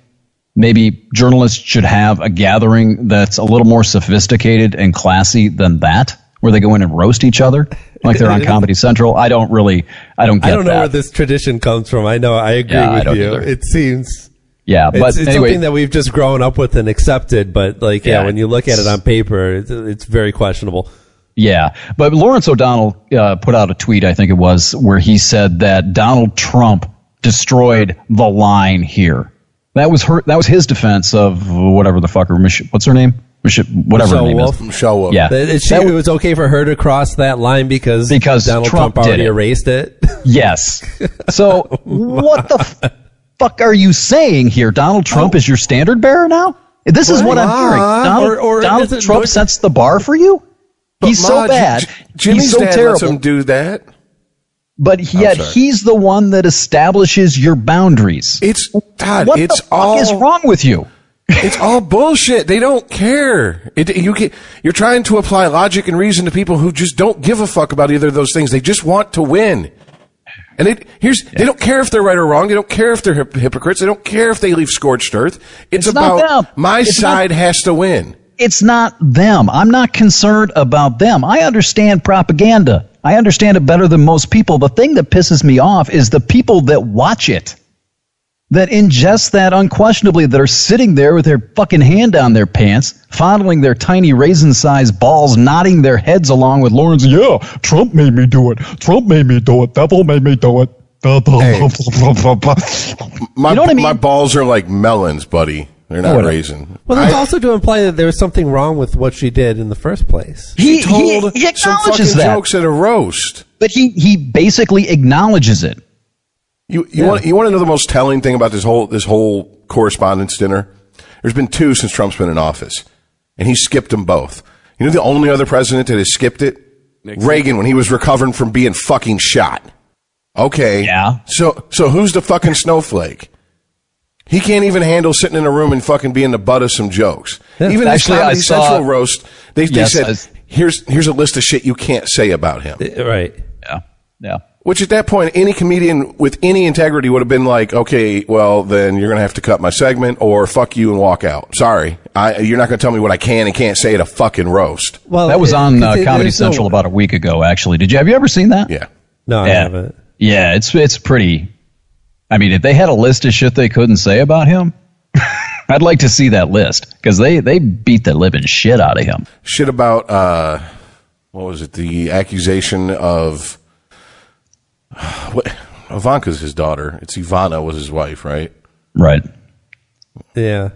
maybe journalists should have a gathering that's a little more sophisticated and classy than that, where they go in and roast each other like they're on *laughs* Comedy Central. I don't really. I don't get I don't know that. where this tradition comes from. I know. I agree Yeah, I with don't you. either. It seems. yeah, but it's, it's anyway, something that we've just grown up with and accepted, but like, yeah, Yeah, when you look at it on paper, it's, it's very questionable. Yeah, but Lawrence O'Donnell uh, put out a tweet, I think it was, where he said that Donald Trump destroyed the line here. That was her. That was his defense of whatever the fucker. What's her name? Mich- whatever her Michelle name Wolf? is. Michelle Wolf. Yeah, it, she, That it was okay for her to cross that line because Because Donald Trump Trump, already it. erased it. *laughs* Yes. So oh, what the f- fuck are you saying here? Donald Trump oh. is your standard bearer now? This is what I'm hearing. Donald, Or- or Donald is it- Trump sets the bar for you. But He's Ma, so bad. J- Jimmy's He's so dad terrible. lets him do that. but yet sorry. he's the one that establishes your boundaries. It's Todd. what it's the fuck all is wrong with you? It's all bullshit. They don't care. It, you get, you're trying to apply logic and reason to people who just don't give a fuck about either of those things. They just want to win. And it, here's, they don't care if they're right or wrong. They don't care if they're hip- hypocrites. They don't care if they leave scorched earth. It's, It's not about my It's not- side has to win. It's not them. I'm not concerned about them. I understand propaganda. I understand it better than most people. The thing that pisses me off is the people that watch it, that ingest that unquestionably, that are sitting there with their fucking hand down their pants, fondling their tiny raisin sized balls, nodding their heads along with Lawrence. Yeah, Trump made me do it. Trump made me do it. Devil made me do it. *laughs* My, You know what I mean? my balls are like melons, buddy. They're not Whatever. raisin. well, that's also to imply that there was something wrong with what she did in the first place. He, Told he, he some acknowledges fucking that, jokes at a roast. but he, he basically acknowledges it. You you want you want to know the most telling thing about this whole this whole correspondence dinner? There's been two since Trump's been in office, and he skipped them both. You know the only other president that has skipped it? Nixon. Reagan when he was recovering from being fucking shot. Okay. Yeah. So so who's the fucking snowflake? He can't even handle sitting in a room and fucking being the butt of some jokes. Even Actually, his I Comedy saw- Central roast, they, they Yes, said, I- here's, here's a list of shit you can't say about him. Right. Yeah. Yeah. Which at that point, any comedian with any integrity would have been like, okay, well, then you're going to have to cut my segment or fuck you and walk out. Sorry. I, you're not going to tell me what I can and can't say at a fucking roast. Well, That was it- on 'cause uh, it- Comedy there's no- Central about a week ago. Actually, did you have you ever seen that? Yeah. No, I yeah. haven't. Yeah, it's it's pretty. I mean, if they had a list of shit they couldn't say about him, *laughs* I'd like to see that list because they they beat the living shit out of him. Shit about, uh, what was it? The accusation of, *sighs* what, Ivanka's his daughter. It's Ivana was his wife, right? Right. Yeah.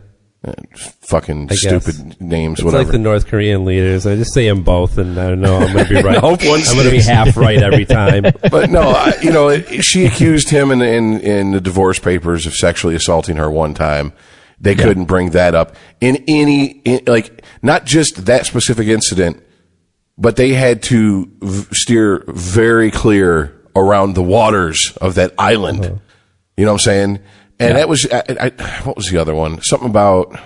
Uh, fucking guess. stupid names, It's whatever. like the North Korean leaders. I just say them both, and I don't know I'm going to be *laughs* right. hope one I'm going to be half right every time. *laughs* but no, I, you know, she accused him in, in in the divorce papers of sexually assaulting her one time. They couldn't bring that up in any in, like not just that specific incident, but they had to v- steer very clear around the waters of that island. You know what I'm saying? And that was I, I, what was the other one? Something about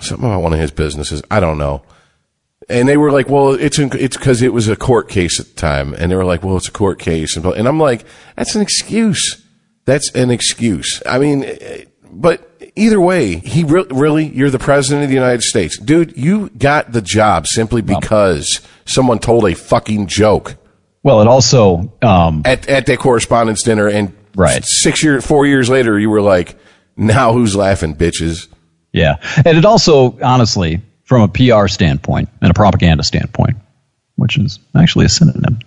something about one of his businesses. I don't know. And they were like, well, it's in, it's because it was a court case at the time. And they were like, well, it's a court case. And, and I'm like, that's an excuse. That's an excuse. I mean, eh, but either way, he re- really, you're the president of the United States. Dude, you got the job simply because someone told a fucking joke Well, it also, um, at, at that correspondence dinner. And Right. six years, four years later, you were like, now who's laughing, bitches? yeah. And it also, honestly, from a PR standpoint and a propaganda standpoint, which is actually a synonym,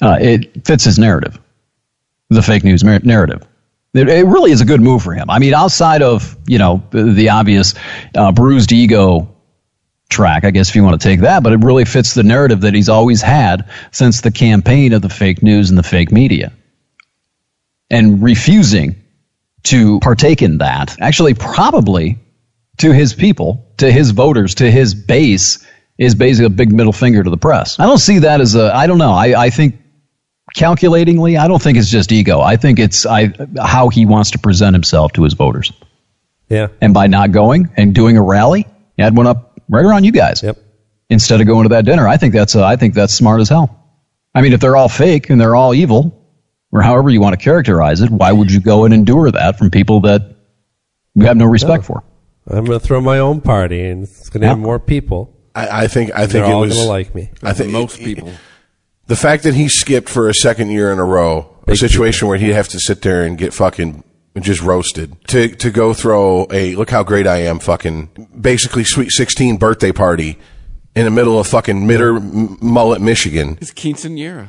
uh, it fits his narrative, the fake news mer- narrative. It, it really is a good move for him. I mean, outside of, you know, the, the obvious uh, bruised ego track, I guess if you want to take that, but it really fits the narrative that he's always had since the campaign of the fake news and the fake media. And refusing to partake in that, actually, probably to his people, to his voters, to his base, is basically a big middle finger to the press. I don't see that as a, I don't know. I, I think calculatingly, I don't think it's just ego. I think it's I, how he wants to present himself to his voters. Yeah. And by not going and doing a rally, he had one up right around you guys. Yep. Instead of going to that dinner, I think that's uh, I think that's smart as hell. I mean, if they're all fake and they're all evil, or however you want to characterize it, why would you go and endure that from people that you have no respect for? I'm going to throw my own party, and it's going to have more people. I, I think, I think it was, like me. I think Most it- people. the fact that he skipped for a second year in a row, a situation where he'd have to sit there and get fucking just roasted to to go throw a look how great I am fucking basically sweet 16 birthday party in the middle of fucking Mitter Mullet, Michigan. It's quinceanera.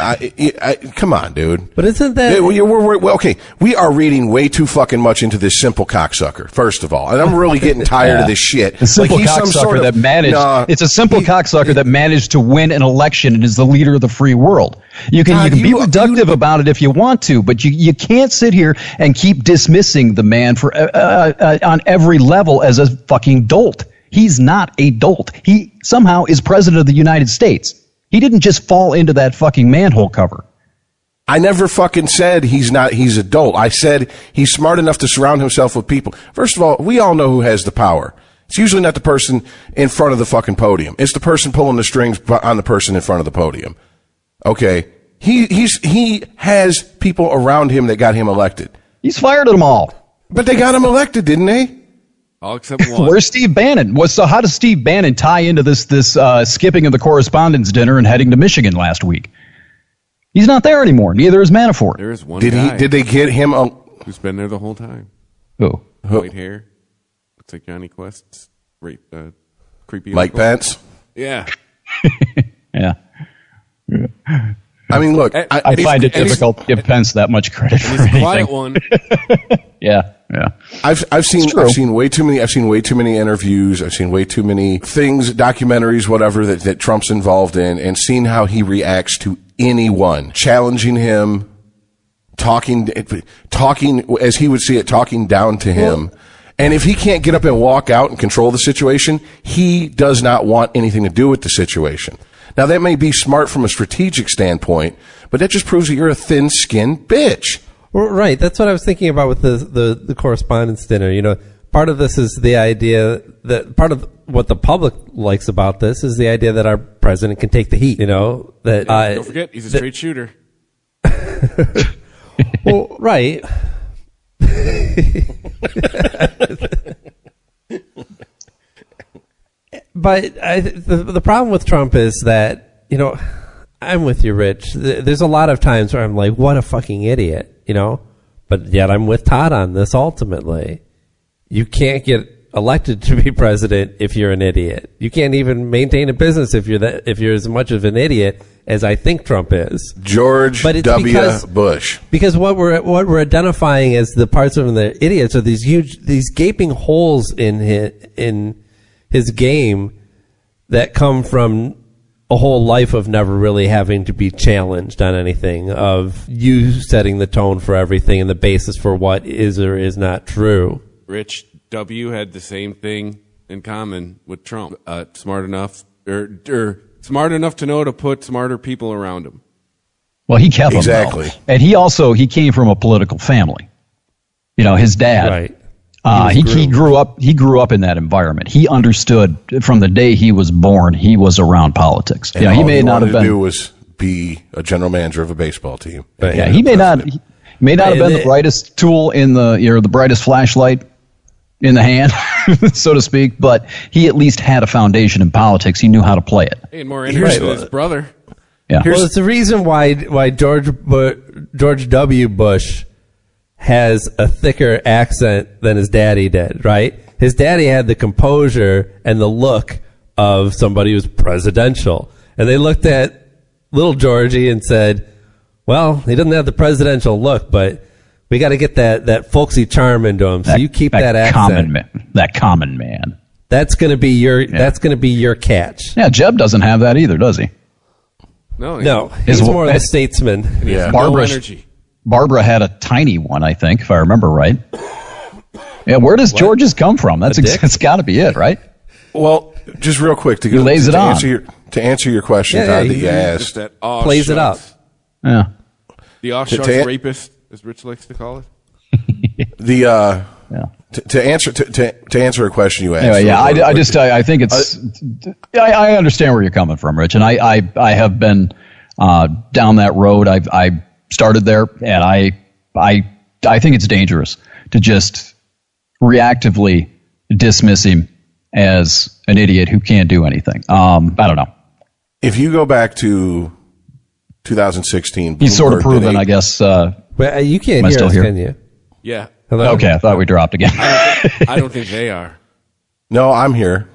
I, I, come on, dude. But isn't that Yeah, well, you- we're, we're, okay, we are reading way too fucking much into this simple cocksucker. First of all, and I'm really getting *laughs* tired of this shit. The simple Like, cocksucker sort of- that managed. Nah, it's a simple he- cocksucker that managed to win an election and is the leader of the free world. You can you can you- be reductive about it if you want to, but you you can't sit here and keep dismissing the man for uh, uh, uh, on every level as a fucking dolt. He's not a dolt. He somehow is president of the United States. He didn't just fall into that fucking manhole cover. I never fucking said he's not, he's adult. I said he's smart enough to surround himself with people. First of all, we all know who has the power. It's usually not the person in front of the fucking podium. It's the person pulling the strings on the person in front of the podium. Okay. He, he's, he has people around him that got him elected. He's fired them all. But they got him elected, didn't they? All except one. Where's Steve Bannon? Was so how does Steve Bannon tie into this this uh, skipping of the correspondence dinner and heading to Michigan last week? He's not there anymore. Neither is Manafort. there is one Did guy he, did they get him, a, who's been there the whole time. Who? White hair. Looks like Jonny Quest's right, uh, creepy. Mike uncle. Pence? Yeah. *laughs* Yeah, I mean, look, I- I find it and he's- difficult to give Pence that much credit for He's a quiet one. *laughs* Yeah, yeah. I've I've seen. I've seen way too many I've seen way too many interviews I've seen way too many things documentaries whatever that, that Trump's involved in and seen how he reacts to anyone challenging him talking talking as he would see it talking down to him and if he can't get up and walk out and control the situation he does not want anything to do with the situation now that may be smart from a strategic standpoint but that just proves that you're a thin-skinned bitch Well, Right. That's what I was thinking about with the, the, the correspondence dinner. You know, part of this is the idea that part of what the public likes about this is the idea that our president can take the heat. You know, that uh, Don't forget, he's a that- straight shooter. *laughs* well, right. but I, the the problem with Trump is that you know I'm with you, Rich. There's a lot of times where I'm like, what a fucking idiot, you know. But yet I'm with Todd on this. Ultimately, you can't get elected to be *laughs* president if you're an idiot. You can't even maintain a business if you're that if you're as much of an idiot as I think Trump is. George But it's W because- Bush Because what we're what we're identifying as the parts of him that are idiots are these huge these gaping holes in his, in his game that come from a whole life of never really having to be challenged on anything of you setting the tone for everything and the basis for what is or is not true. Rich W had the same thing in common with Trump. Uh, smart enough, or, or smart enough to know to put smarter people around him. Well, he kept them, Exactly. though. and he also he came from a political family. You know, his dad. Right. Uh, He he, he grew up. He grew up in that environment. He understood from the day he was born. He was around politics. And Yeah, he may he not wanted have to been. do was be a general manager of a baseball team. Yeah, he may not. He may not have been the brightest tool in the or the brightest flashlight in the hand, *laughs* so to speak, but he at least had a foundation in politics. He knew how to play it. He had more energy than Right. his brother. Yeah. Well, it's the reason why why George Bu- George W. Bush has a thicker accent than his daddy did. Right? His daddy had the composure and the look of somebody who's presidential, and they looked at little Georgie and said, "Well, he doesn't have the presidential look, but." We got to get that, that folksy charm into him. So you keep that, accent. common man. That common man. That's going to be your. That's going to be your catch. Yeah, Jeb doesn't have that either, does he? No, No, His he's more of a *laughs* statesman. Yeah. no Barbara- energy. Barbara had a tiny one, I think, if I remember right. Yeah, where does George's come from? That's A ex- dick? *laughs* it's got to be it, right? Well, just real quick to, He lays to it on. answer your to answer your question, Yeah, Todd, yeah, that he- you asked. that aw Plays it up. Yeah. The off To- to- rapist, as Rich likes to call it. *laughs* The uh, Yeah. to, to answer to, to, to answer a question you asked. Anyway, yeah, I, I just I, I think it's I, I understand where you're coming from, Rich, and I I, I have been uh, down that road. I've I started there, and I I I think it's dangerous to just reactively dismiss him as an idiot who can't do anything. Um, I don't know. if you go back to 2016, He's sort of Bloomberg did proven, a- I guess. Uh, But uh, you can't I hear still us, here? can you? Yeah. Hello? okay, I thought we dropped again. I don't think *laughs* they are. No, I'm here.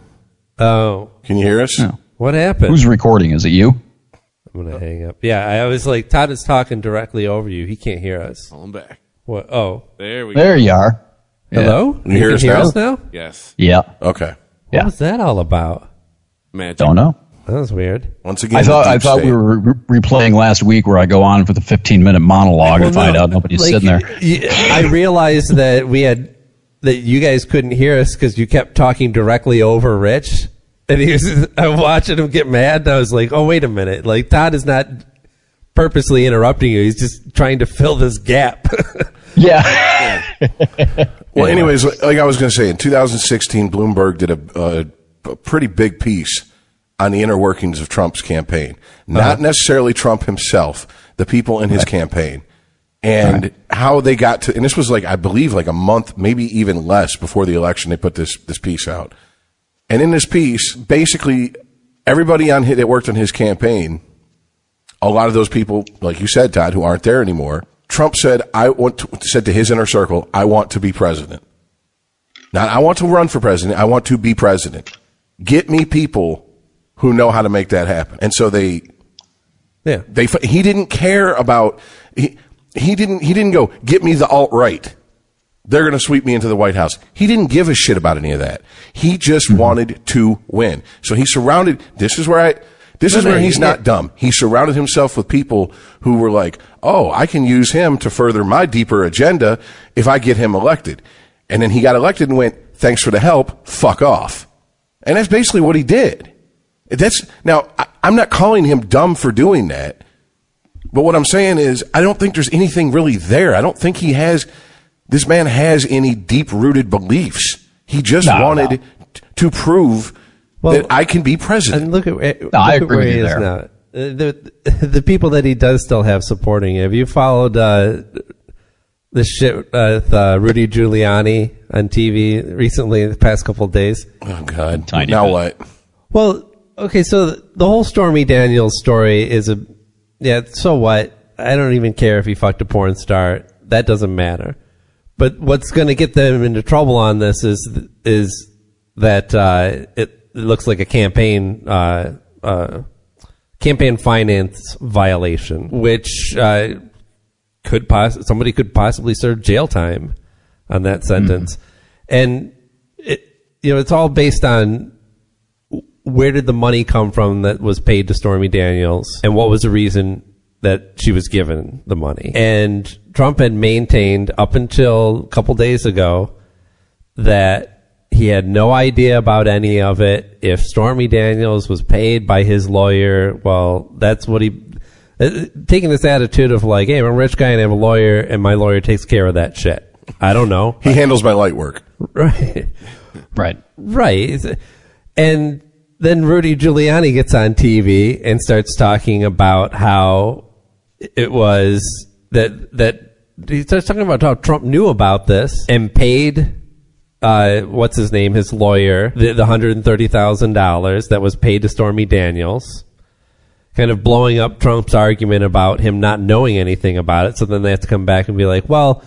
Oh, Can you hear us? No. what happened? Who's recording? Is it you? I'm gonna oh. hang up. Yeah, I was like, Todd is talking directly over you. He can't hear us. Call them back. What? Oh, There we go. There you are. Yeah. hello. You hear can us hear now? us now? Yes. Yeah. Okay. Yeah. Was that all about? Magic. Don't know. That was weird. Once again, I thought I deep thought state. we were re- replaying last week where I go on for the 15 minute monologue and find no, out nobody's like, sitting there. y- I realized that we had that you guys couldn't hear us because you kept talking directly over Rich, and he was. *laughs* I'm watching him get mad, and I was like, "Oh, wait a minute! Like Todd is not purposely interrupting you. He's just trying to fill this gap." *laughs* Yeah. *laughs* Well, anyways, like I was going to say, in 2016, Bloomberg did a, a, a pretty big piece on the inner workings of Trump's campaign. Uh-huh. Not necessarily Trump himself, the people in his campaign. And how they got to, and this was like, I believe, like a month, maybe even less before the election, they put this, this piece out. And in this piece, basically, everybody on his, that worked on his campaign, a lot of those people, like you said, Todd, who aren't there anymore, Trump said, I want to, said to his inner circle, I want to be president. Not, I want to run for president. I want to be president. Get me people who know how to make that happen. And so they, yeah, they, he didn't care about, he, he didn't, he didn't go, get me the alt right. They're going to sweep me into the White House. He didn't give a shit about any of that. He just mm-hmm. wanted to win. So he surrounded, this is where I, this is where he's not dumb. He surrounded himself with people who were like, oh, I can use him to further my deeper agenda if I get him elected. And then he got elected and went, thanks for the help, fuck off. And that's basically what he did. That's, now, I, I'm not calling him dumb for doing that. But what I'm saying is, I don't think there's anything really there. I don't think he has, this man has any deep rooted beliefs. He just No, wanted no. to prove Well, that I can be president. and look at, look I at agree where he you is there. now. The the people that he does still have supporting him. Have you followed uh, the shit with uh, Rudy Giuliani on TV recently? The past couple of days. oh, God. Tiny now bit. what? Well, okay, so the, the whole Stormy Daniels story is a yeah. So what? I don't even care if he fucked a porn star. That doesn't matter. But what's going to get them into trouble on this is is that uh, it, it looks like a campaign uh, uh, campaign finance violation, which uh, could poss- somebody could possibly serve jail time on that sentence, and it you know it's all based on where did the money come from that was paid to Stormy Daniels and what was the reason that she was given the money? And Trump had maintained up until a couple days ago that he had no idea about any of it. If Stormy Daniels was paid by his lawyer, well, that's what he uh, taking this attitude of like, hey, I'm a rich guy and I have a lawyer and my lawyer takes care of that shit. I don't know. He handles my light work. Right. Right. Right. And then Rudy Giuliani gets on TV and starts talking about how it was that that he starts talking about how Trump knew about this and paid uh, what's his name, his lawyer, the, the $130,000 that was paid to Stormy Daniels, kind of blowing up Trump's argument about him not knowing anything about it. So then they have to come back and be like, well,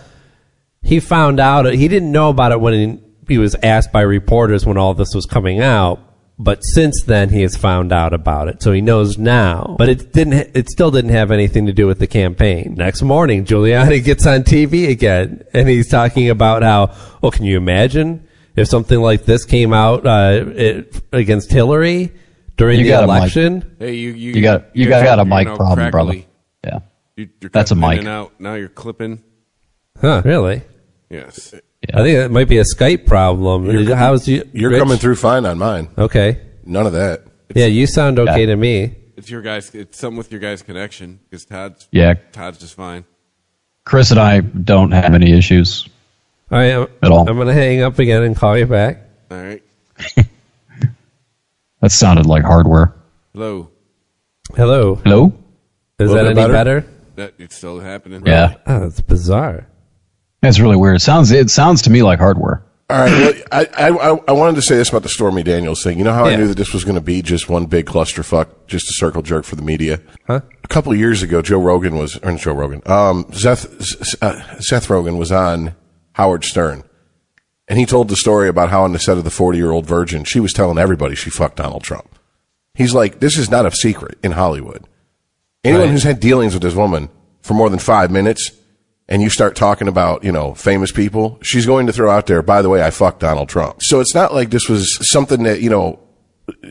he found out, he didn't know about it when he, he was asked by reporters when all this was coming out. But since then, he has found out about it, so he knows now. But it didn't. It still didn't have anything to do with the campaign. Next morning, Giuliani *laughs* gets on TV again, and he's talking about how. Well, can you imagine if something like this came out uh, it, against Hillary during You the got a mic. election? Hey, you you You got you got, got a you're mic now problem, brother. Yeah. You, you're That's a cutting in mic. and out. Now you're clipping. Huh? Really? Yes. I think it might be a Skype problem. How's you? You're Rich? coming through fine on mine. Okay. None of that. Yeah, you sound okay Yeah. to me. It's your guys. It's something with your guys' connection because Todd's Yeah. Todd's just fine. Chris and I don't have any issues. I'm, At all. I'm going to hang up again and call you back. All right. *laughs* That sounded like hardware. Hello. Hello. Hello? Is that bit any better? better? That it's still happening. Yeah. Oh, that's bizarre. That's really weird. It sounds it sounds to me like hardware. All right. Well, *laughs* I, I, I wanted to say this about the Stormy Daniels thing. You know how I knew that this was going to be just one big clusterfuck, just a circle jerk for the media? Huh? A couple of years ago, Joe Rogan was, or not Joe Rogan, um, Seth, uh, Seth Rogen was on Howard Stern. And he told the story about how on the set of the 40 year old virgin, she was telling everybody she fucked Donald Trump. He's like, this is not a secret in Hollywood. Anyone Right. who's had dealings with this woman for more than five minutes and you start talking about, you know, famous people, she's going to throw out there, by the way, I fucked Donald Trump. So it's not like this was something that, you know,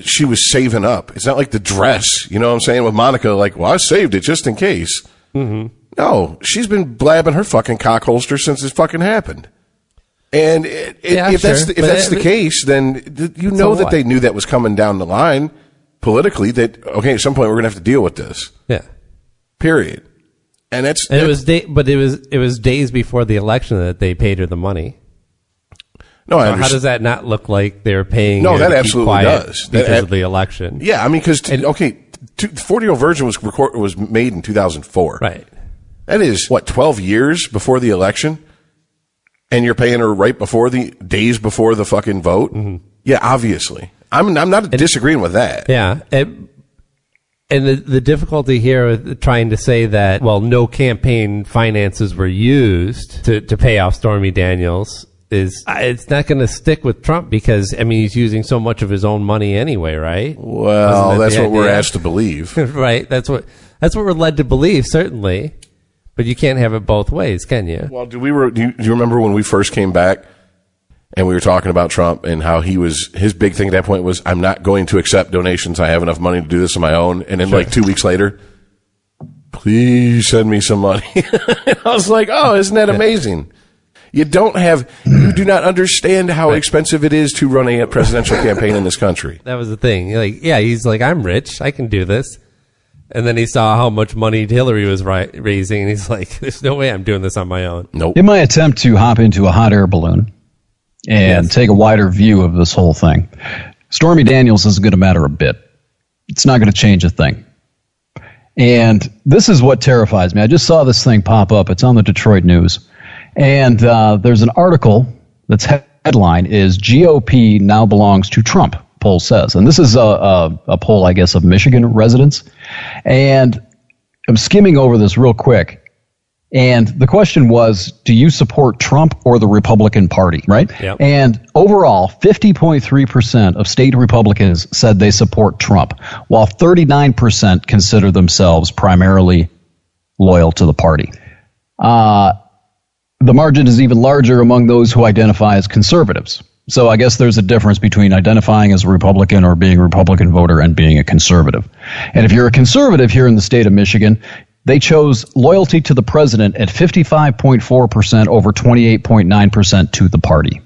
she was saving up. It's not like the dress, you know what I'm saying? With Monica, like, well, I saved it just in case. Mm-hmm. No, she's been blabbing her fucking cock holster since this fucking happened. And it, it- Yeah, if that's the, if But that's it- the case, then th- you know that what? they knew that was coming down the line politically. That okay, at some point we're gonna have to deal with this. Yeah. Period. And that's And it was day, but it was it was days before the election that they paid her the money. no, I So how does that not look like they're paying? No, that absolutely does. Because ab- of the election. Yeah, I mean, because okay, forty year old virgin was record, was made in two thousand four. Right. That is what twelve years before the election, and you're paying her right before the days before the fucking vote. Mm-hmm. Yeah, obviously. I'm I'm not disagreeing with that. Yeah. And, and the, the difficulty here with trying to say that, well, no campaign finances were used to, to pay off Stormy Daniels is uh, it's not going to stick with Trump because, I mean, he's using so much of his own money anyway, right? Well, that that's the what we're asked to believe. *laughs* right. That's what, that's what we're led to believe, certainly. But you can't have it both ways, can you? Well, do we were do you, do you remember when we first came back and we were talking about Trump and how he was his big thing at that point was I'm not going to accept donations. I have enough money to do this on my own. And then like two weeks later, please send me some money. *laughs* I was like, oh, isn't that amazing? You don't have, you do not understand how expensive it is to run a presidential campaign in this country. That was the thing. Like, yeah, he's like, I'm rich. I can do this. And then he saw how much money Hillary was ri- raising, and he's like, *laughs* "There's no way I'm doing this on my own." Nope. In my attempt to hop into a hot air balloon and take a wider view of this whole thing, Stormy Daniels isn't going to matter a bit. It's not going to change a thing. And this is what terrifies me. I just saw this thing pop up. It's on the Detroit News. And uh, there's an article that's headline is GOP now belongs to Trump, poll says. And this is a, a, a poll, I guess, of Michigan residents. And I'm skimming over this real quick. And the question was, do you support Trump or the Republican Party, right? Yep. And overall, 50.3% of state Republicans said they support Trump, while 39% consider themselves primarily loyal to the party. Uh, the margin is even larger among those who identify as conservatives. So I guess there's a difference between identifying as a Republican or being a Republican voter and being a conservative. And if you're a conservative here in the state of Michigan, they chose loyalty to the president at 55.4% over 28.9% to the party.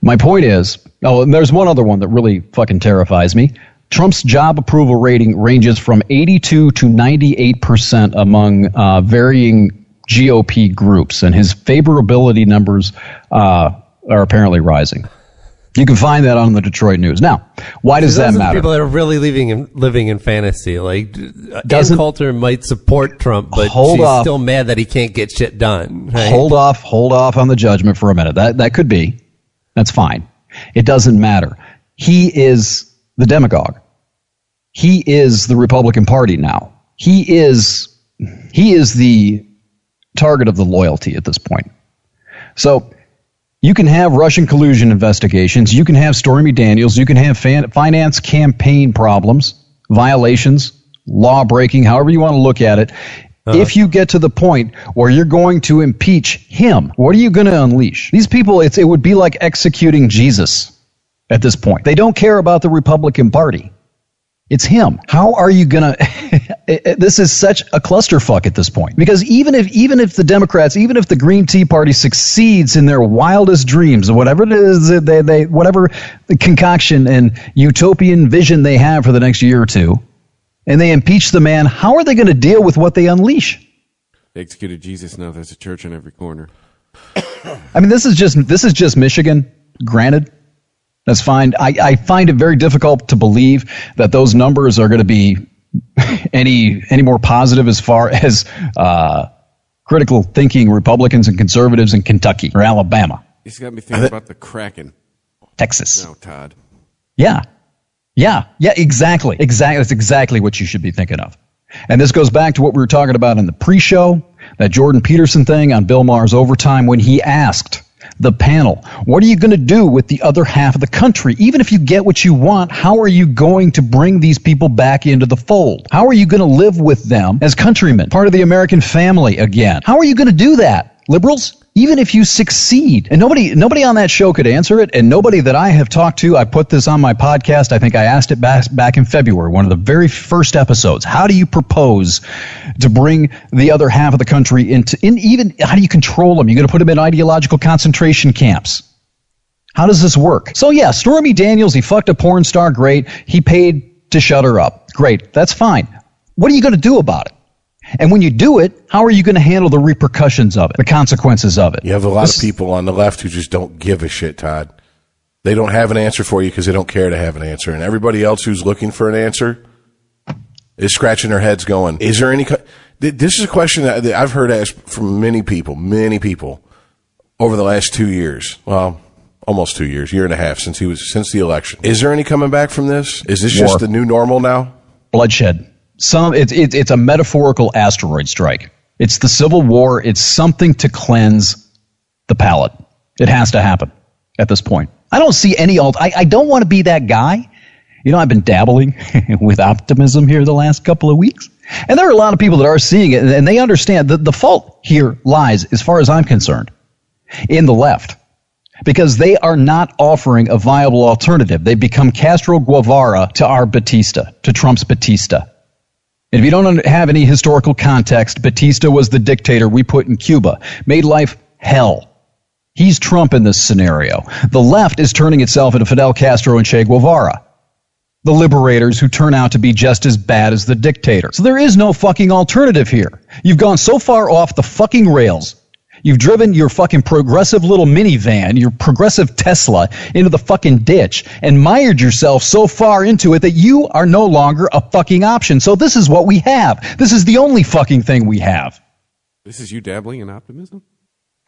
My point is, oh, and there's one other one that really fucking terrifies me. Trump's job approval rating ranges from 82 to 98% among uh, varying GOP groups, and his favorability numbers uh, are apparently rising. You can find that on the Detroit News. Now, why does that matter? people that are really living in living in fantasy. Like uh, Ann Doesn't- Coulter might support Trump, but Hold she's off. still mad that he can't get shit done. right? Hold off, hold off on the judgment for a minute. That that could be. That's fine. It doesn't matter. He is the demagogue. He is the Republican Party now. He is he is the target of the loyalty at this point. So you can have Russian collusion investigations. You can have Stormy Daniels. You can have fan, finance campaign problems, violations, law breaking, however you want to look at it. Uh-huh. If you get to the point where you're going to impeach him, what are you going to unleash? These people, it's, it would be like executing Jesus at this point. They don't care about the Republican Party. It's him. How are you *laughs* gonna? this is such a clusterfuck at this point. Because even if even if the Democrats, even if the Green Tea Party succeeds in their wildest dreams, whatever it is that they, they whatever concoction and utopian vision they have for the next year or two, and they impeach the man, how are they going to deal with what they unleash? They executed Jesus. Now there's a church on every corner. *coughs* I mean, this is just this is just Michigan. Granted, that's fine. I, I find it very difficult to believe that those numbers are going to be any any more positive as far *laughs* as uh, critical thinking Republicans and conservatives in Kentucky or Alabama, He's got me thinking about the Kraken Texas. now, Todd. Yeah. Yeah. Yeah, exactly. Exactly. That's exactly what you should be thinking of. And this goes back to what we were talking about in the pre show, that Jordan Peterson thing on Bill Maher's overtime when he asked the panel, what are you going to do with the other half of the country? Even if you get what you want, how are you going to bring these people back into the fold? How are you going to live with them as countrymen, part of the American family again? How are you going to do that, liberals? Even if you succeed, and nobody, nobody on that show could answer it, and nobody that I have talked to, I put this on my podcast. I think I asked it back, back in February, one of the very first episodes. How do you propose to bring the other half of the country into, in even, how do you control them? You're going to put them in ideological concentration camps. How does this work? So yeah, Stormy Daniels, he fucked a porn star, great. He paid to shut her up, great. That's fine. What are you going to do about it? And when you do it, how are you going to handle the repercussions of it, the consequences of it? You have a lot This- of people on the left who just don't give a shit, Todd. They don't have an answer for you because they don't care to have an answer. And everybody else who's looking for an answer is scratching their heads going, is there any, co- this is a question that I've heard asked from many people, many people over the last two years. Well, almost two years, year and a half since he was, since the election. Is there any coming back from this? Is this War. just the new normal now? bloodshed. Some it's it's it's a metaphorical asteroid strike. It's the Civil War. It's something to cleanse the palate. It has to happen at this point. I don't see any alt. I, I don't want to be that guy. You know, I've been dabbling *laughs* with optimism here the last couple of weeks. And there are a lot of people that are seeing it, and they understand that the fault here lies, as far as I'm concerned, in the left. Because they are not offering a viable alternative. They've become Castro Guevara to our Batista, to Trump's Batista. And if you don't have any historical context, Batista was the dictator we put in Cuba, made life hell. He's Trump in this scenario. The left is turning itself into Fidel Castro and Che Guevara. The liberators who turn out to be just as bad as the dictator. So there is no fucking alternative here. You've gone so far off the fucking rails. You've driven your fucking progressive little minivan, your progressive Tesla, into the fucking ditch and mired yourself so far into it that you are no longer a fucking option. So this is what we have. This is the only fucking thing we have. This is you dabbling in optimism?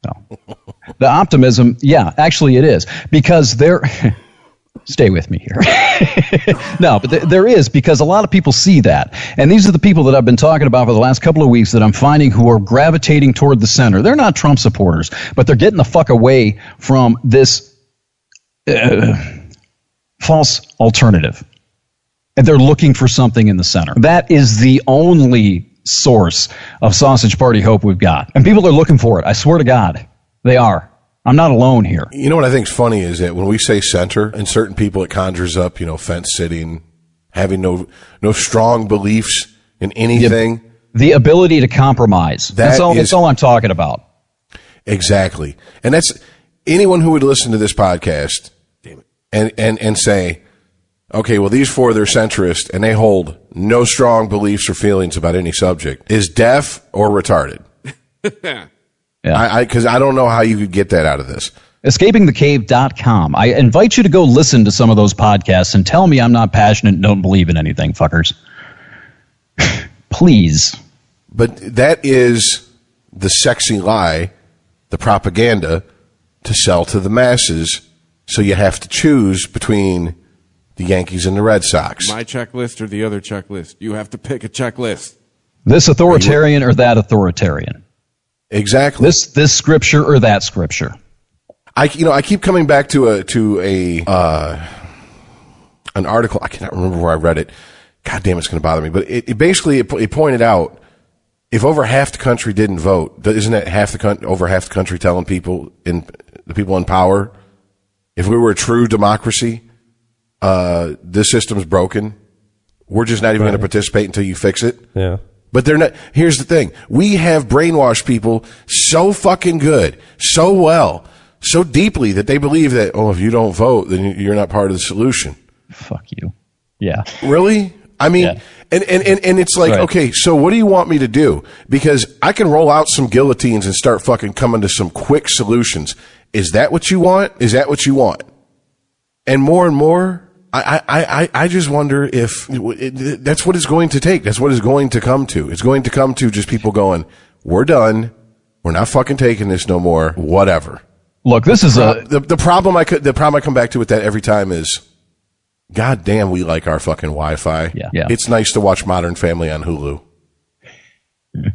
No. *laughs* The optimism, yeah, actually it is. Because there, *laughs* stay with me here. *laughs* no, but th- there is because a lot of people see that. And these are the people that I've been talking about for the last couple of weeks that I'm finding who are gravitating toward the center. They're not Trump supporters, but they're getting the fuck away from this uh, false alternative. And they're looking for something in the center. That is the only source of sausage party hope we've got. And people are looking for it. I swear to God, they are. I'm not alone here. You know what I think is funny is that when we say center, and certain people it conjures up, you know, fence sitting, having no no strong beliefs in anything. The ability to compromise. that's all, is- that's all I'm talking about. Exactly. And that's anyone who would listen to this podcast and, and, and say, okay, well, these four, they're centrist and they hold no strong beliefs or feelings about any subject is deaf or retarded. *laughs* Yeah. I, I, cause I don't know how you could get that out of this. escapingthecave.com. I invite you to go listen to some of those podcasts and tell me I'm not passionate and don't believe in anything, fuckers. *laughs* Please. But that is the sexy lie, the propaganda to sell to the masses So you have to choose between the Yankees and the Red Sox. My checklist or the other checklist. You have to pick a checklist. This authoritarian or that authoritarian. Exactly. This this scripture or that scripture. I you know I keep coming back to a to a uh, an article. I cannot remember where I read it. God damn, it's going to bother me. But it, it basically it, it pointed out if over half the country didn't vote, isn't that half the over half the country telling people in the people in power, if we were a true democracy, uh, this system's broken. We're just not even going to participate until you fix it. Yeah. But they're not. Here's the thing: we have brainwashed people so fucking good, so well, so deeply that they believe that oh, if you don't vote, then you- you're not part of the solution. Fuck you. Yeah. Really? I mean, Yeah. and, and, and, and it's like, Right. okay, so what do you want me to do? Because I can roll out some guillotines and start fucking coming to some quick solutions. Is that what you want? Is that what you want? And more and more, I, I, I, I just wonder if it, that's what it's going to take. That's what it's going to come to. It's going to come to just people going, we're done. We're not fucking taking this no more. Whatever. Look, this is a The, the problem I could, the problem I come back to with that every time is, God damn, we like our fucking Wi-Fi. Yeah. Yeah. It's nice to watch Modern Family on Hulu. *laughs*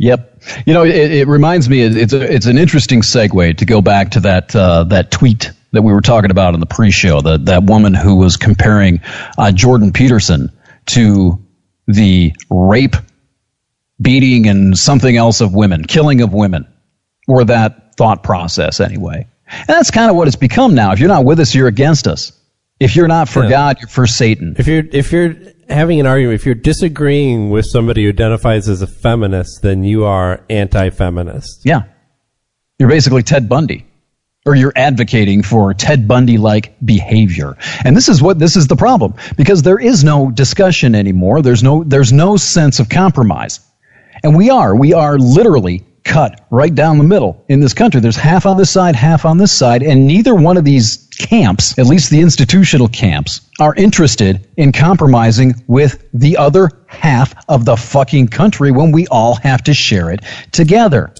Yep. You know, it, it reminds me. It's a, it's an interesting segue to go back to that uh, that tweet that we were talking about in the pre-show. That that woman who was comparing uh, Jordan Peterson to the rape, beating, and something else of women, killing of women, or that thought process anyway. And that's kind of what it's become now. If you're not with us, you're against us. If you're not for Yeah. God, you're for Satan. If you're if you're having an argument, if you're disagreeing with somebody who identifies as a feminist, then you are anti-feminist. Yeah. You're basically Ted Bundy. Or you're advocating for Ted Bundy like behavior. And this is what this is the problem. Because there is no discussion anymore. There's no there's no sense of compromise. And we are. We are literally cut right down the middle in this country. There's half on this side, half on this side, and neither one of these camps, at least the institutional camps, are interested in compromising with the other half of the fucking country when we all have to share it together.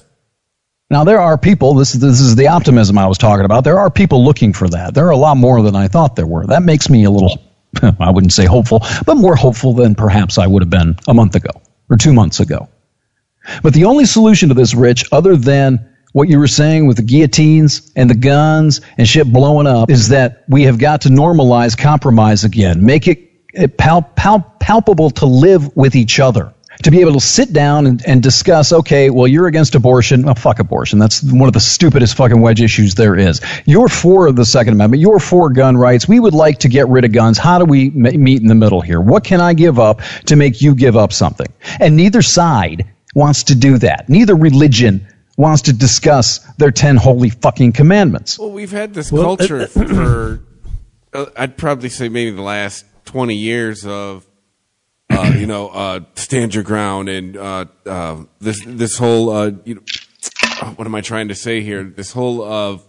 Now there are people. This this is the optimism I was talking about. There are people looking for that. There are a lot more than I thought there were. That makes me a little, *laughs* I wouldn't say hopeful, but more hopeful than perhaps I would have been a month ago or two months ago. But the only solution to this, Rich, other than what you were saying with the guillotines and the guns and shit blowing up, is that we have got to normalize compromise again. Make it uh, pal- pal- palpable to live with each other. To be able to sit down and, and discuss, okay, well, you're against abortion. Well, fuck abortion. That's one of the stupidest fucking wedge issues there is. You're for the Second Amendment. You're for gun rights. We would like to get rid of guns. How do we ma- meet in the middle here? What can I give up to make you give up something? And neither side wants to do that. Neither religion wants to discuss their 10 holy fucking commandments. Well, we've had this Well, culture for, uh, I'd probably say maybe the last 20 years of, uh, you know, uh, stand your ground and uh, uh, this this whole, uh, you know, what am I trying to say here? This whole of.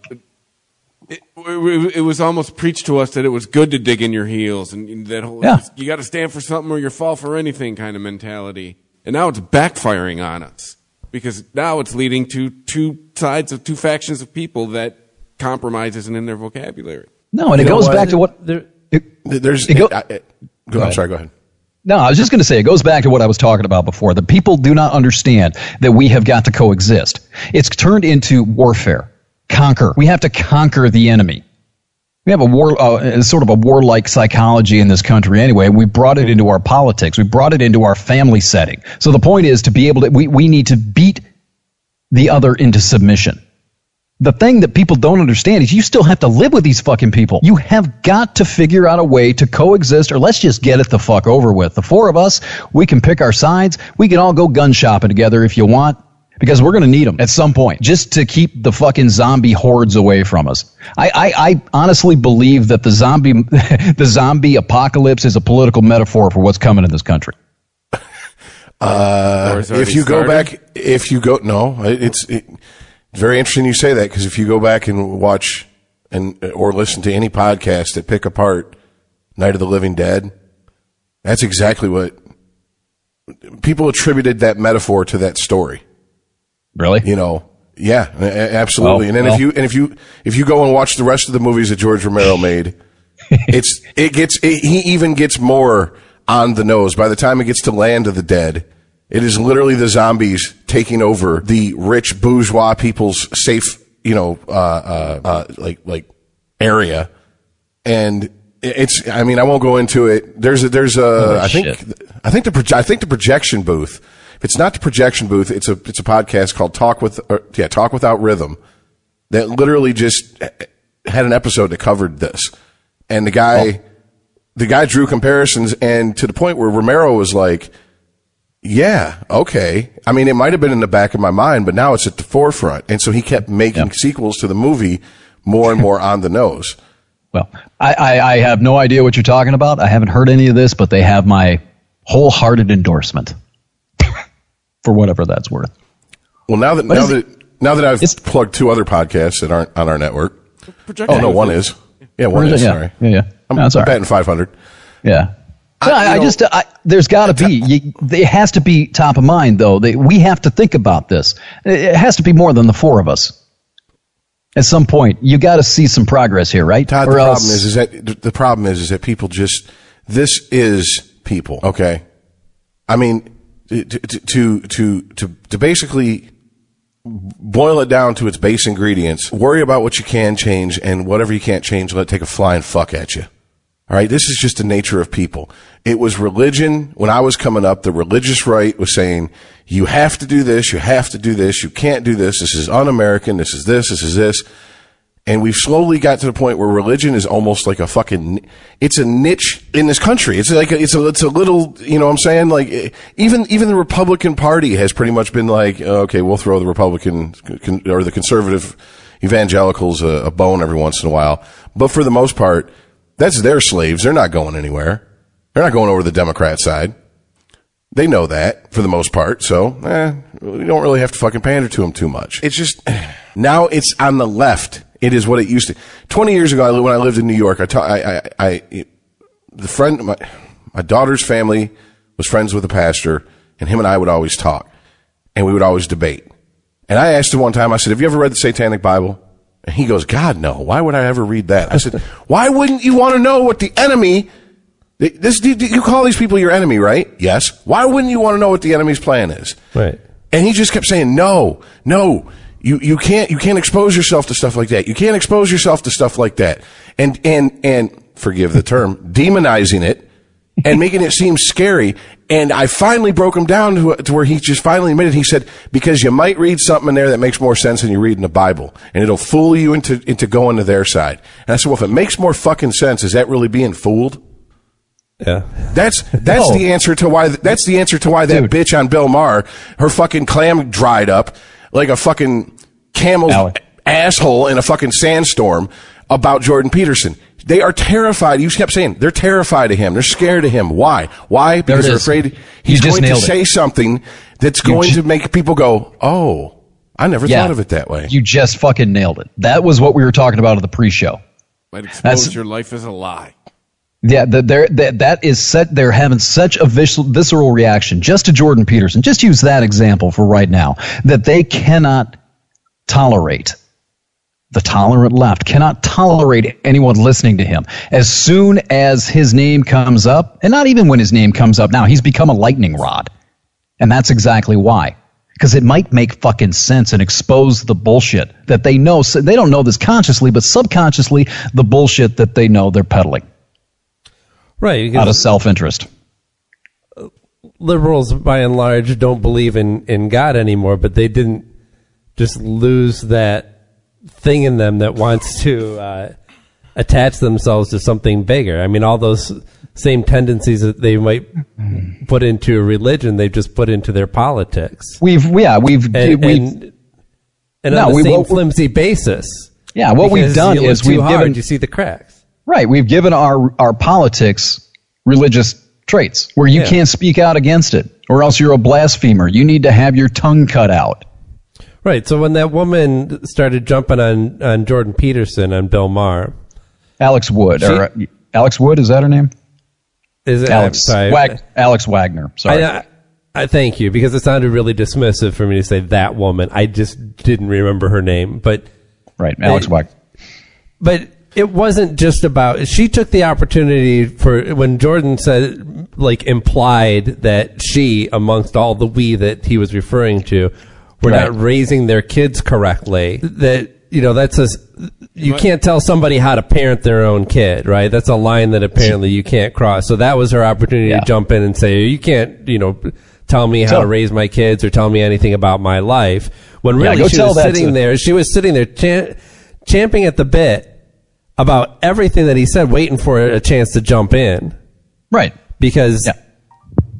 It, it was almost preached to us that it was good to dig in your heels and that whole Yeah. you got to stand for something or you fall for anything kind of mentality. And now it's backfiring on us because now it's leading to two sides of two factions of people that compromise isn't in their vocabulary. No, and it You know goes what? back to what. There- It, There's, It go- I- I- go, I'm ahead. sorry, go ahead. No, I was just going to say it goes back to what I was talking about before. The people do not understand that we have got to coexist. It's turned into warfare. Conquer. We have to conquer the enemy. We have a war, uh, sort of a warlike psychology in this country anyway. We brought it into our politics. We brought it into our family setting. So the point is to be able to, we, we need to beat the other into submission. The thing that people don't understand is you still have to live with these fucking people. You have got to figure out a way to coexist or let's just get it the fuck over with. The four of us, we can pick our sides. We can all go gun shopping together if you want because we're going to need them at some point just to keep the fucking zombie hordes away from us. I, I, I honestly believe that the zombie, *laughs* the zombie apocalypse is a political metaphor for what's coming in this country. Uh, or it's if already you go back, if you go, no, it's it, it's very interesting you say that because if you go back and watch and or listen to any podcast that pick apart Night of the Living Dead, that's exactly what people attributed that metaphor to that story. Really? You know, Yeah, absolutely. Well, and then well. if you and if you if you go and watch the rest of the movies that George Romero made, *laughs* it's it gets it, he even gets more on the nose. By the time it gets to Land of the Dead, it is literally the zombies taking over the rich bourgeois people's safe, you know, uh, uh, uh, like like area, and it's. I mean, I won't go into it. There's a there's a. I think shit. I think the proje- I think the projection booth. If it's not the projection booth, it's a it's a podcast called Talk with yeah Talk Without Rhythm that literally just had an episode that covered this, and the guy the guy drew comparisons and to the point where Romero was like, yeah, okay. I mean, it might have been in the back of my mind, but now it's at the forefront. And so he kept making Yep. sequels to the movie more and more on the nose. Well, I, I, I have no idea what you're talking about. I haven't heard any of this, but they have my wholehearted endorsement *laughs* for whatever that's worth. Well, now that, What now is that, now that I've It's- plugged two other podcasts that aren't on our network. Projection Oh, no, one is. Yeah, one yeah, is. Sorry. yeah, yeah. I'm, That's I'm all right. betting 500. Yeah. I- No, I, know- just, I, there's got to be. You, it has to be top of mind, though. They, we have to think about this. It has to be more than the four of us. At some point, you got to see some progress here, right? Todd, Or the else- problem is, is that the problem is, is that people just this is people. Okay, I mean to to to to to basically boil it down to its base ingredients. Worry about what you can change, and whatever you can't change, let it take a flying fuck at you. All right, this is just the nature of people. It was religion when I was coming up. The religious right was saying, you have to do this, you have to do this, you can't do this, this is un American, this is this, this is this. And we've slowly got to the point where religion is almost like a fucking, it's a niche in this country. It's like, a, it's a, it's a little, you know what I'm saying? Like, even, even the Republican Party has pretty much been like, okay, we'll throw the Republican or the conservative evangelicals a, a bone every once in a while. But for the most part, that's their slaves. They're not going anywhere. They're not going over to the Democrat side. They know that for the most part. So, eh, we don't really have to fucking pander to them too much. It's just, *sighs* now it's on the left. It is what it used to. 20 years ago, when I lived in New York, I, ta- I, I, I, the friend, my, my daughter's family was friends with the pastor and him and I would always talk and we would always debate. And I asked him one time, I said, have you ever read the Satanic Bible? And he goes, God, no. Why would I ever read that? I said, *laughs* why wouldn't you want to know what the enemy, this, you call these people your enemy, right? Yes. Why wouldn't you want to know what the enemy's plan is? Right. And he just kept saying, no, no, you, you can't, you can't expose yourself to stuff like that. You can't expose yourself to stuff like that. And, and, and forgive the term, demonizing it and making it seem scary. And I finally broke him down to, to where he just finally admitted, he said, because you might read something in there that makes more sense than you read in the Bible. And it'll fool you into, into going to their side. And I said, well, if it makes more fucking sense, is that really being fooled? Yeah. That's that's No. the answer to why that's the answer to why that Dude. bitch on Bill Maher, her fucking clam dried up like a fucking camel's Alec. asshole in a fucking sandstorm about Jordan Peterson. They are terrified. You kept saying they're terrified of him. They're scared of him. Why? Why? Because they're afraid he's just going to nailed it. say something that's going ju- to make people go, "Oh, I never thought of it that way." You just fucking nailed it. That was what we were talking about at the pre-show. Might expose That's- your life as a lie. Yeah, that there that that is set. They're having such a visceral, visceral reaction just to Jordan Peterson. Just use that example for right now. That they cannot tolerate. The tolerant left cannot tolerate anyone listening to him. As soon as his name comes up, and not even when his name comes up now, he's become a lightning rod. And that's exactly why. Because it might make fucking sense and expose the bullshit that they know. So they don't know this consciously, but subconsciously, the bullshit that they know they're peddling Right. out of self interest. liberals, by and large, don't believe in, in God anymore, but they didn't just lose that thing in them that wants to uh, attach themselves to something bigger. I mean, all those same tendencies that they might put into religion, they've just put into their politics. We've yeah we've And, we've and, and No, on the we- same flimsy basis. yeah what we've done is we've hard, given you see the cracks. right we've given our our politics religious traits where you Yeah. can't speak out against it or else you're a blasphemer. You need to have your tongue cut out. Right. So when that woman started jumping on, on Jordan Peterson and Bill Maher, Alex Wood or uh, Alex Wood is that her name? is it Alex. Wag, Alex Wagner. Sorry. I, I thank you because it sounded really dismissive for me to say that woman. I just didn't remember her name, but Right, Alex Wagner. but it wasn't just about she took the opportunity for when jordan said like implied that she amongst all the we that he was referring to were Right. not raising their kids correctly that you know that's a you can't tell somebody how to parent their own kid right that's a line that apparently you can't cross so that was her opportunity Yeah. to jump in and say you can't you know tell me how Tell- to raise my kids or tell me anything about my life when really go she was sitting to- there she was sitting there cha- champing at the bit about everything that he said, waiting for a chance to jump in Right. because Yeah.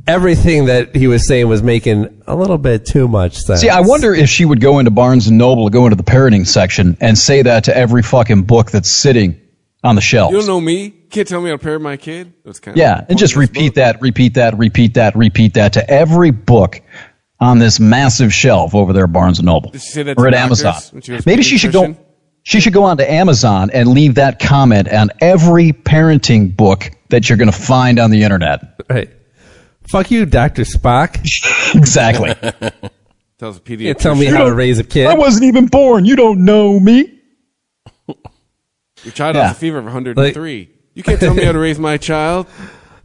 Everything that he was saying was making a little bit too much sense. See, I wonder if she would go into Barnes and Noble, go into the parenting section, and say that to every fucking book that's sitting on the shelf. You don't know me. Can't tell me how to parent my kid. That's kind Yeah, of and just repeat that, repeat that, repeat that, repeat that to every book on this massive shelf over there at Barnes and Noble Did she say that or to at Amazon. she Maybe she should go. She should go on to Amazon and leave that comment on every parenting book that you're going to find on the internet. Right. Fuck you, Dr. Spock. *laughs* Exactly. *laughs* Tells a You pediatrician. can't tell me how to raise a kid. I wasn't even born. You don't know me. Your child Yeah. has a fever of 103. you can't tell me how to *laughs* raise my child.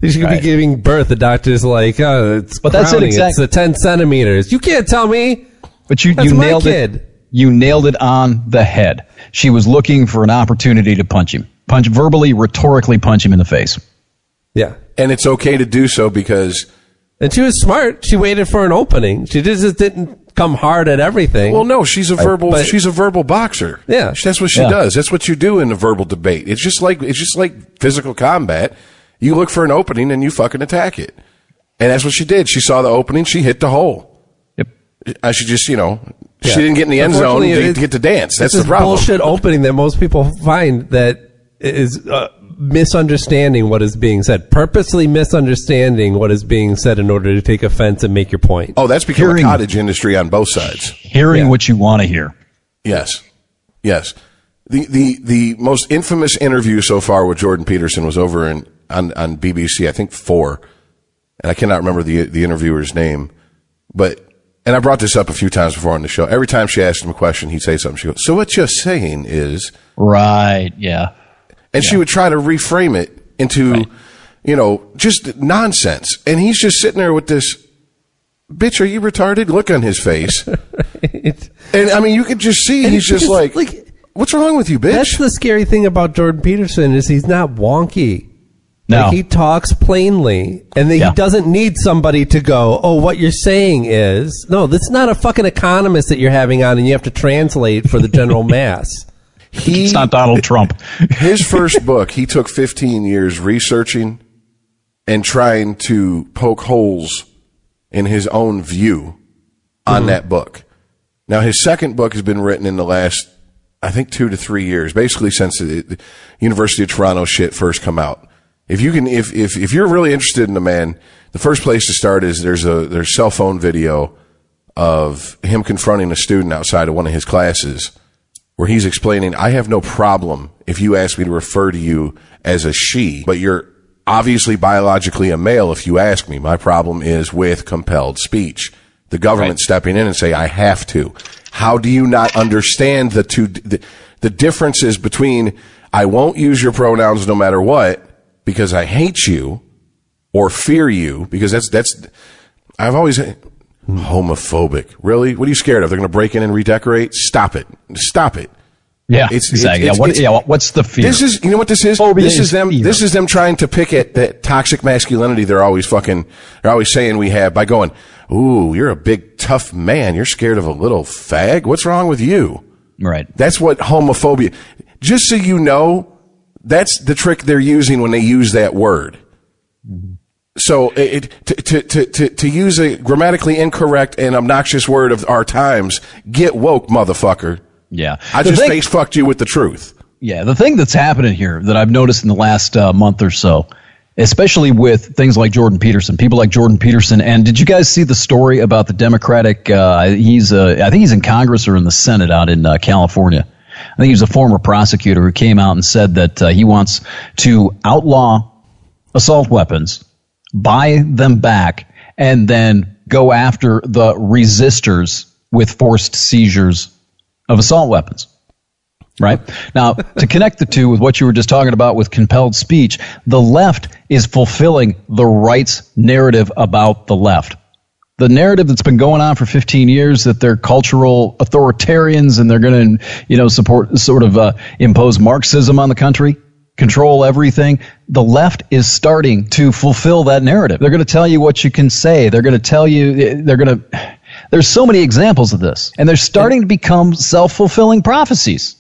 You should Right. be giving birth. The doctor's like, oh, it's But that's it, crowning. exactly. It's the uh, 10 centimeters. You can't tell me. But you, That's you my nailed kid. it. You nailed it on the head. She was looking for an opportunity to punch him, punch verbally, rhetorically punch him in the face. Yeah. And it's okay to do so because And she was smart. She waited for an opening. She just didn't come hard at everything. Well, no, she's a verbal. but- she's a verbal boxer. Yeah. that's what she Yeah. does. That's what you do in a verbal debate. It's just like it's just like physical combat. You look for an opening and you fucking attack it. And that's what she did. She saw the opening. She hit the hole. Yep. I should just, you know, Yeah. she didn't get in the end zone to, to get to dance. That's the problem. bullshit opening that most people find that is uh, misunderstanding what is being said, purposely misunderstanding what is being said in order to take offense and make your point. Oh, that's become Hearing- a cottage industry on both sides. Hearing Yeah. what you want to hear. Yes. Yes. The, the, the most infamous interview so far with Jordan Peterson was over in, on, on BBC, I think four. And I cannot remember the, the interviewer's name. But, and I brought this up a few times before on the show. Every time she asked him a question, he'd say something. She goes, so what you're saying is, Right. Yeah. And she would try to reframe it into, you know, just nonsense. And he's just sitting there with this, bitch, are you retarded? Look on his face. *laughs* It's- And I mean, you could just see And he's it's just like, like, what's wrong with you, bitch? that's the scary thing about Jordan Peterson is he's not wonky. No. Like, he talks plainly, and then Yeah. he doesn't need somebody to go, "Oh, what you're saying is no." That's not a fucking economist that you're having on, and you have to translate for the general *laughs* mass. He, It's not Donald Trump. *laughs* his *laughs* first book, he took 15 years researching and trying to poke holes in his own view on mm-hmm. that book. Now, his second book has been written in the last, I think, two to three years, basically since the, the University of Toronto shit first come out. If you can, if, if, if you're really interested in the man, the first place to start is there's a, there's cell phone video of him confronting a student outside of one of his classes where he's explaining, I have no problem if you ask me to refer to you as a she, but you're obviously biologically a male if you ask me. My problem is with compelled speech. The government stepping in and say, I have to. How do you not understand the two, the, the differences between I won't use your pronouns no matter what because I hate you or fear you because that's, that's, I've always, homophobic. Really? What are you scared of? They're going to break in and redecorate? Stop it. Stop it. Yeah. It's- exactly. it's- yeah. What, yeah. What's the fear? This is, you know what this is? Phobia this is, is them, fear. this is them trying to pick at that toxic masculinity they're always fucking, they're always saying we have by going, ooh, you're a big tough man. You're scared of a little fag. What's wrong with you? right. That's what homophobia, just so you know, that's the trick they're using when they use that word. Mm-hmm. So it, to, to, to, to, use a grammatically incorrect and obnoxious word of our times, get woke, motherfucker. Yeah. I The just thing- face fucked you with the truth. Yeah, the thing that's happening here that I've noticed in the last uh, month or so, especially with things like Jordan Peterson, people like Jordan Peterson, and did you guys see the story about the Democratic? Uh, he's, uh, I think he's in Congress or in the Senate out in uh, California. I think he was a former prosecutor who came out and said that uh, he wants to outlaw assault weapons, buy them back, and then go after the resistors with forced seizures of assault weapons. Right? Now, to connect the two with what you were just talking about with compelled speech, the left is fulfilling the right's narrative about the left. The narrative that's been going on for 15 years that they're cultural authoritarians and they're going to, you know, support, sort of uh, impose Marxism on the country, control everything. The left is starting to fulfill that narrative. They're going to tell you what you can say. They're going to tell you, they're going to, there's so many examples of this, and they're starting to become self fulfilling prophecies.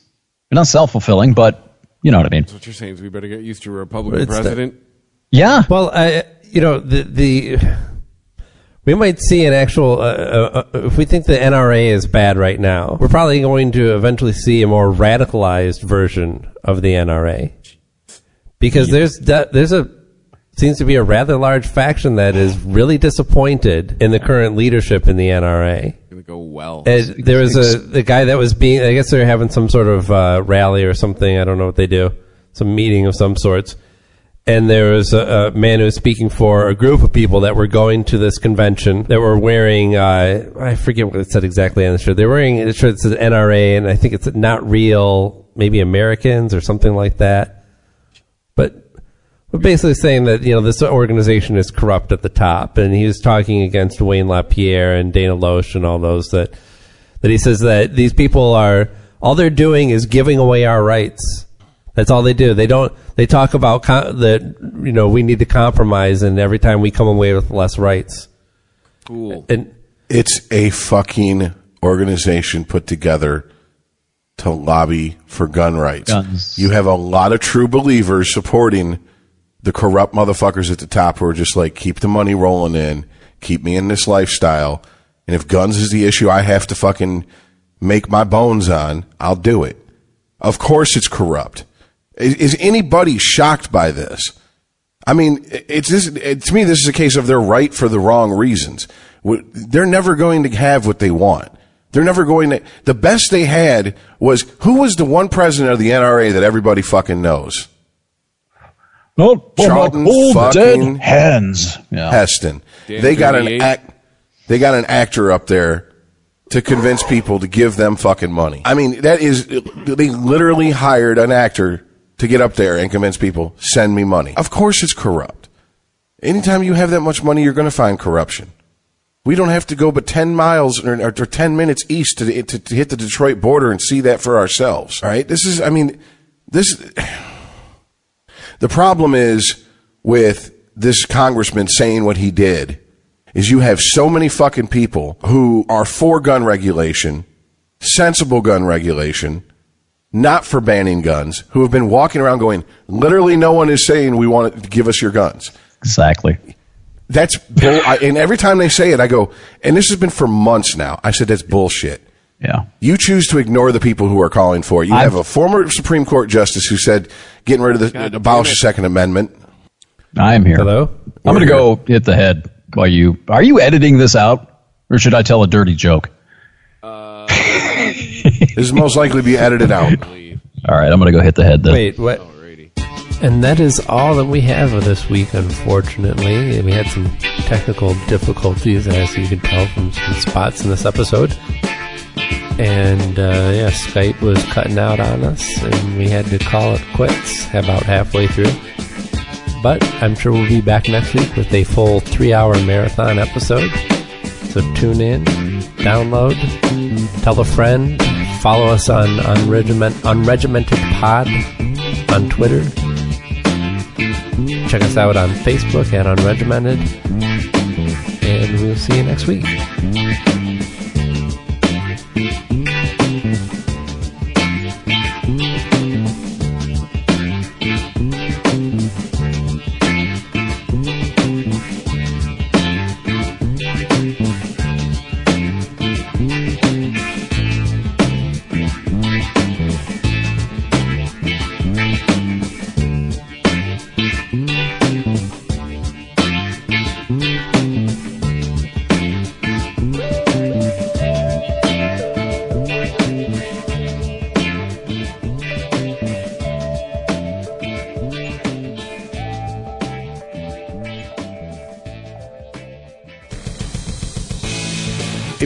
They're not self fulfilling, but you know what I mean. What you're saying is we better get used to a Republican It's the- president. Yeah. Well, I, you know, the the we might see an actual. Uh, uh, uh, if we think the NRA is bad right now, we're probably going to eventually see a more radicalized version of the NRA because there's there's a seems to be a rather large faction that is really disappointed in the current leadership in the NRA. Gonna go well. And there was a the guy that was being. I guess they're having some sort of uh, rally or something. I don't know what they do. Some meeting of some sorts. And there was a, a man who was speaking for a group of people that were going to this convention that were wearing. Uh, I forget what it said exactly on the shirt. They were wearing a shirt that says NRA, and I think it's not real. Maybe Americans or something like that. But but basically saying that you know this organization is corrupt at the top, and he was talking against Wayne LaPierre and Dana Loesch and all those that that he says that these people are all they're doing is giving away our rights. That's all they do. They don't. They talk about com- that you know we need to compromise, and every time we come away with less rights, Cool. and It's a fucking organization put together to lobby for gun rights. Guns. You have a lot of true believers supporting the corrupt motherfuckers at the top who are just like, keep the money rolling in, keep me in this lifestyle. And if guns is the issue I have to fucking make my bones on, I'll do it. Of course it's corrupt. Is, is anybody shocked by this? I mean, it's this, it, to me, this is a case of they're right for the wrong reasons. They're never going to have what they want. They're never going to, the best they had was, who was the one president of the NRA that everybody fucking knows? Not for my Charlton cold fucking dead hands. Yeah. Heston. Dan they got an act, they got an actor up there to convince people to give them fucking money. I mean, that is, they literally hired an actor to get up there and convince people, send me money. Of course it's corrupt. Anytime you have that much money, you're going to find corruption. We don't have to go but 10 miles or, or 10 minutes east to, to, to hit the Detroit border and see that for ourselves. All right. This is, I mean, this, the problem is with this congressman saying what he did is you have so many fucking people who are for gun regulation, sensible gun regulation, not for banning guns, who have been walking around going, literally no one is saying we want to give us your guns. Exactly. That's bull. I, and every time they say it, I go, and this has been for months now. I said, that's bullshit. Yeah. You choose to ignore the people who are calling for it. You I've- have a former Supreme Court justice who said getting rid of the God abolish the. Second Amendment. I am here. Hello? I'm going to go hit the head. While you are you editing this out, or should I tell a dirty joke? *laughs* This is most likely to be edited out. All right, I'm going to go hit the head then. wait, what? And that is all that we have for this week, unfortunately. We had some technical difficulties, as you can tell from some spots in this episode. And, uh, yeah, Skype was cutting out on us, and we had to call it quits about halfway through. But I'm sure we'll be back next week with a full three hour marathon episode. So tune in, download, tell a friend, follow us on Unregiment, Unregimented Pod on Twitter. Check us out on Facebook at Unregimented. And we'll see you next week.